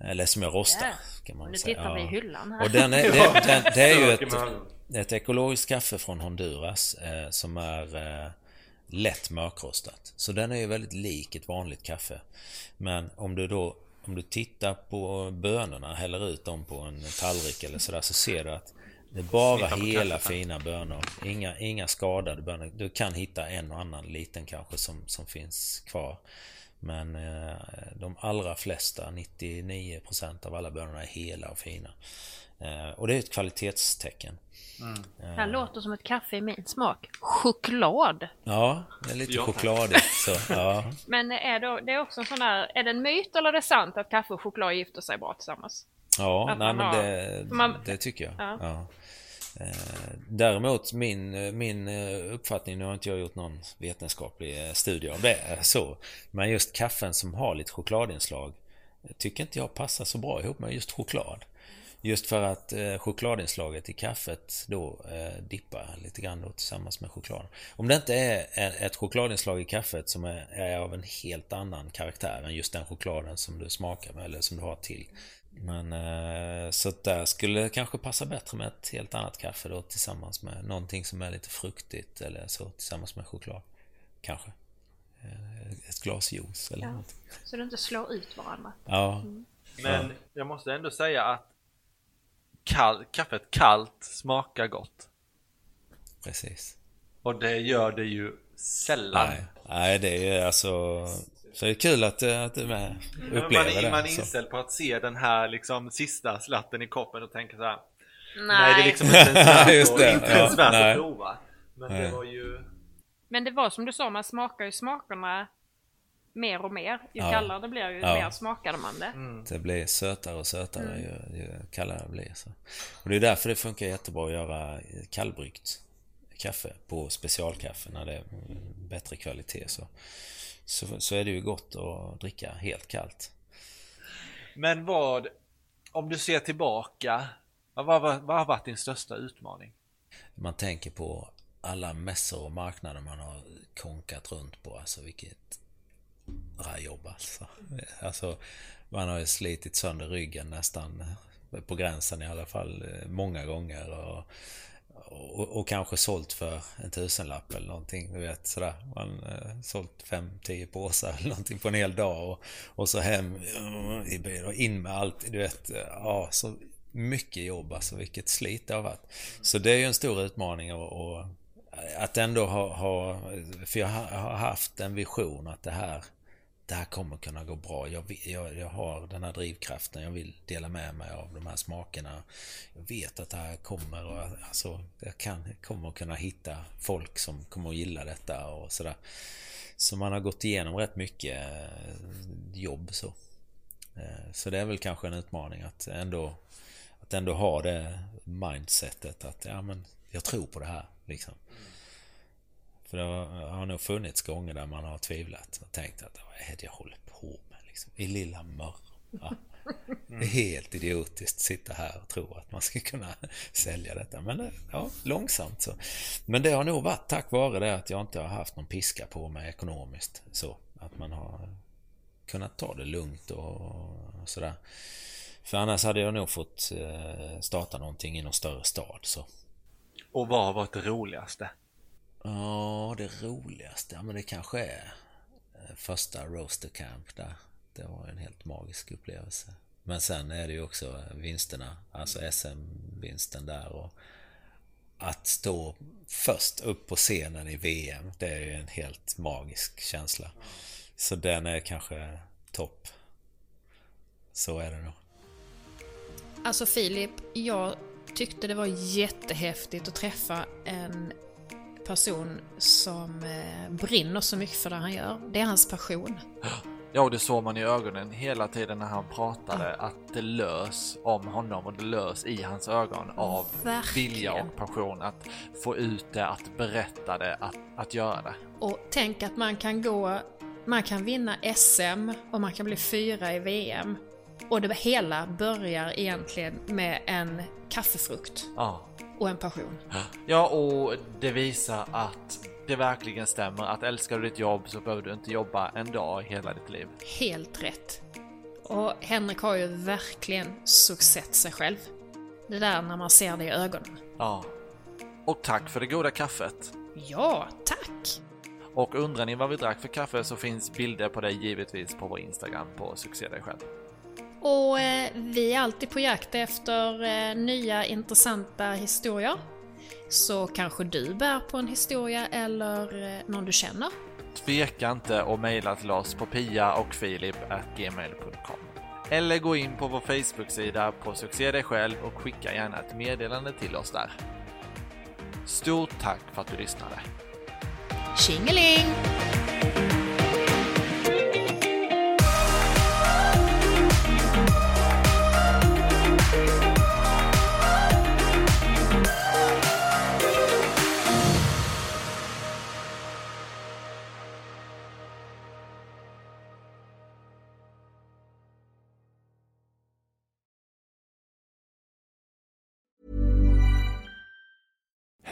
[SPEAKER 4] Eller som jag rostar,
[SPEAKER 5] Där.
[SPEAKER 4] kan man
[SPEAKER 5] Nu
[SPEAKER 4] säga.
[SPEAKER 5] tittar vi i
[SPEAKER 4] Ja.
[SPEAKER 5] hyllan här.
[SPEAKER 4] Och den är, det, den, det är ju ett, ett ekologiskt kaffe från Honduras eh, som är eh, lätt mörkrostat. Så den är ju väldigt lik ett vanligt kaffe. Men om du då om du tittar på bönorna, häller ut dem på en tallrik eller sådär så ser du att det är bara hela fina bönor. Inga, inga skadade bönor. Du kan hitta en och annan liten kanske som, som finns kvar. Men eh, de allra flesta, 99% av alla bönorna är hela och fina. Eh, och det är ett kvalitetstecken.
[SPEAKER 5] Det här låter som ett kaffe i min smak. Choklad!
[SPEAKER 4] Ja, det är lite
[SPEAKER 2] Ja.
[SPEAKER 4] chokladigt. Så, ja.
[SPEAKER 5] Men är det, det är också en sån där, är det en myt eller är det sant att kaffe och choklad gifter sig bra tillsammans?
[SPEAKER 4] Ja, nej,
[SPEAKER 5] man
[SPEAKER 4] men
[SPEAKER 5] har-
[SPEAKER 4] det,
[SPEAKER 5] man-
[SPEAKER 4] det tycker jag.
[SPEAKER 5] Ja.
[SPEAKER 4] Ja. Eh, Däremot min, eh, min eh, uppfattning, nu har inte jag gjort någon vetenskaplig eh, studie av det, så. Men just kaffen som har lite chokladinslag tycker inte jag passar så bra ihop med just choklad. Just för att eh, chokladinslaget i kaffet då eh, dippar lite grann då tillsammans med chokladen. Om det inte är ett chokladinslag i kaffet som är, är av en helt annan karaktär än just den chokladen som du smakar med eller som du har till. Men eh, så där skulle det kanske passa bättre med ett helt annat kaffe då tillsammans med någonting som är lite fruktigt eller så tillsammans med choklad. Kanske. Eh, ett glas juice eller
[SPEAKER 5] Ja.
[SPEAKER 4] någonting.
[SPEAKER 5] Så du inte slår ut varandra.
[SPEAKER 4] Ja,
[SPEAKER 2] Men jag måste ändå säga att kall, kaffet kallt smakar gott.
[SPEAKER 4] precis.
[SPEAKER 2] Och det gör det ju sällan.
[SPEAKER 4] Nej, nej, det är alltså... Så det är kul att, eh, att du med
[SPEAKER 2] man,
[SPEAKER 4] upplever
[SPEAKER 2] är,
[SPEAKER 4] det.
[SPEAKER 2] man är inställd på att se den här liksom sista slatten i koppen och tänka så här.
[SPEAKER 5] Nej,
[SPEAKER 2] Nej, det är liksom inte ens värt,
[SPEAKER 4] det,
[SPEAKER 2] inte
[SPEAKER 4] ja,
[SPEAKER 2] ens värt att prova. Men det
[SPEAKER 4] Nej.
[SPEAKER 2] var ju...
[SPEAKER 5] Men det var som du sa, man smakar ju smakerna mer och mer. Ju
[SPEAKER 4] Ja.
[SPEAKER 5] kallare det blir, ju
[SPEAKER 4] Ja.
[SPEAKER 5] mer smakade man det.
[SPEAKER 2] Mm.
[SPEAKER 4] Det blir sötare och sötare
[SPEAKER 5] Mm.
[SPEAKER 4] ju, ju kallare det blir. Så. Och det är därför det funkar jättebra att göra kallbryggt kaffe på specialkaffe när det är bättre kvalitet. Så, så, så är det ju gott att dricka helt kallt.
[SPEAKER 2] Men vad, om du ser tillbaka, vad, vad, vad, har varit din största utmaning?
[SPEAKER 4] Man tänker på alla mässor och marknader man har konkat runt på. Alltså vilket jobb alltså. alltså. Man har ju slitit sönder ryggen nästan på gränsen i alla fall eh, många gånger. Och, och, och kanske sålt för en tusenlapp eller någonting. Du vet sådär. Man eh, sålt fem, tio påsar eller någonting på en hel dag. Och, och så hem eh, i bil och in med allt. Du vet. Eh, ja, så mycket jobb alltså. Vilket slit det har varit. Så det är ju en stor utmaning och, och att ändå ha, ha för jag har haft en vision att det här det här kommer kunna gå bra. Jag, jag, jag har den här drivkraften. Jag vill dela med mig av de här smakerna. Jag vet att det här kommer och alltså, jag kan, kommer kunna hitta folk som kommer att gilla detta och sådär. Så man har gått igenom rätt mycket eh, jobb så. Eh, så det är väl kanske en utmaning att ändå, att ändå ha det mindsetet att ja men jag tror på det här liksom. För det har, nog funnits gånger där man har tvivlat och tänkt att vad är det jag håller på med liksom? I lilla mörra. Det är helt idiotiskt att sitta här och tro att man ska kunna sälja detta. Men eh, ja, långsamt så. Men det har nog varit tack vare det att jag inte har haft någon piska på mig ekonomiskt. Så att man har kunnat ta det lugnt och sådär. För annars hade jag nog fått eh, starta någonting i någon större stad. Så.
[SPEAKER 2] Och vad har varit det roligaste?
[SPEAKER 4] Ja, det roligaste, ja men det kanske är eh, första Roaster Camp där. Det var en helt magisk upplevelse. Men sen är det ju också vinsterna, alltså SM-vinsten där och att stå först upp på scenen i VM, det är ju en helt magisk känsla. Så den är kanske topp. Så är det nog.
[SPEAKER 3] Alltså Filip, jag tyckte det var jättehäftigt att träffa en person som eh, brinner så mycket för det han gör. Det är hans passion.
[SPEAKER 2] Ja, och det såg man i ögonen hela tiden när han pratade att det lös om honom och det lös i hans ögon av
[SPEAKER 3] Verkligen.
[SPEAKER 2] vilja och passion att få ut det, att berätta det, att, att göra det.
[SPEAKER 3] Och tänk att man kan gå, man kan vinna SM och man kan bli fyra i VM. Och det hela börjar egentligen med en kaffefrukt
[SPEAKER 2] Ja.
[SPEAKER 3] Och en passion.
[SPEAKER 2] Ja, och det visar att det verkligen stämmer att älskar du ditt jobb så behöver du inte jobba en dag i hela ditt liv.
[SPEAKER 3] Helt rätt. Och Henrik har ju verkligen succett sig själv. Det där när man ser det i ögonen.
[SPEAKER 2] Ja. Och tack för det goda kaffet.
[SPEAKER 3] Ja, tack!
[SPEAKER 2] Och undrar ni vad vi drack för kaffe så finns bilder på det givetvis på vår Instagram på Succé dig själv.
[SPEAKER 3] Och eh, vi är alltid på jakt efter eh, nya intressanta historier. Så kanske du bär på en historia eller eh, någon du känner.
[SPEAKER 2] Tveka inte och mejla till oss på pia och filip gmail.com. Eller gå in på vår Facebook-sida på Succé dig själv och skicka gärna ett meddelande till oss där. Stort tack för att du lyssnade.
[SPEAKER 3] Tjingeling!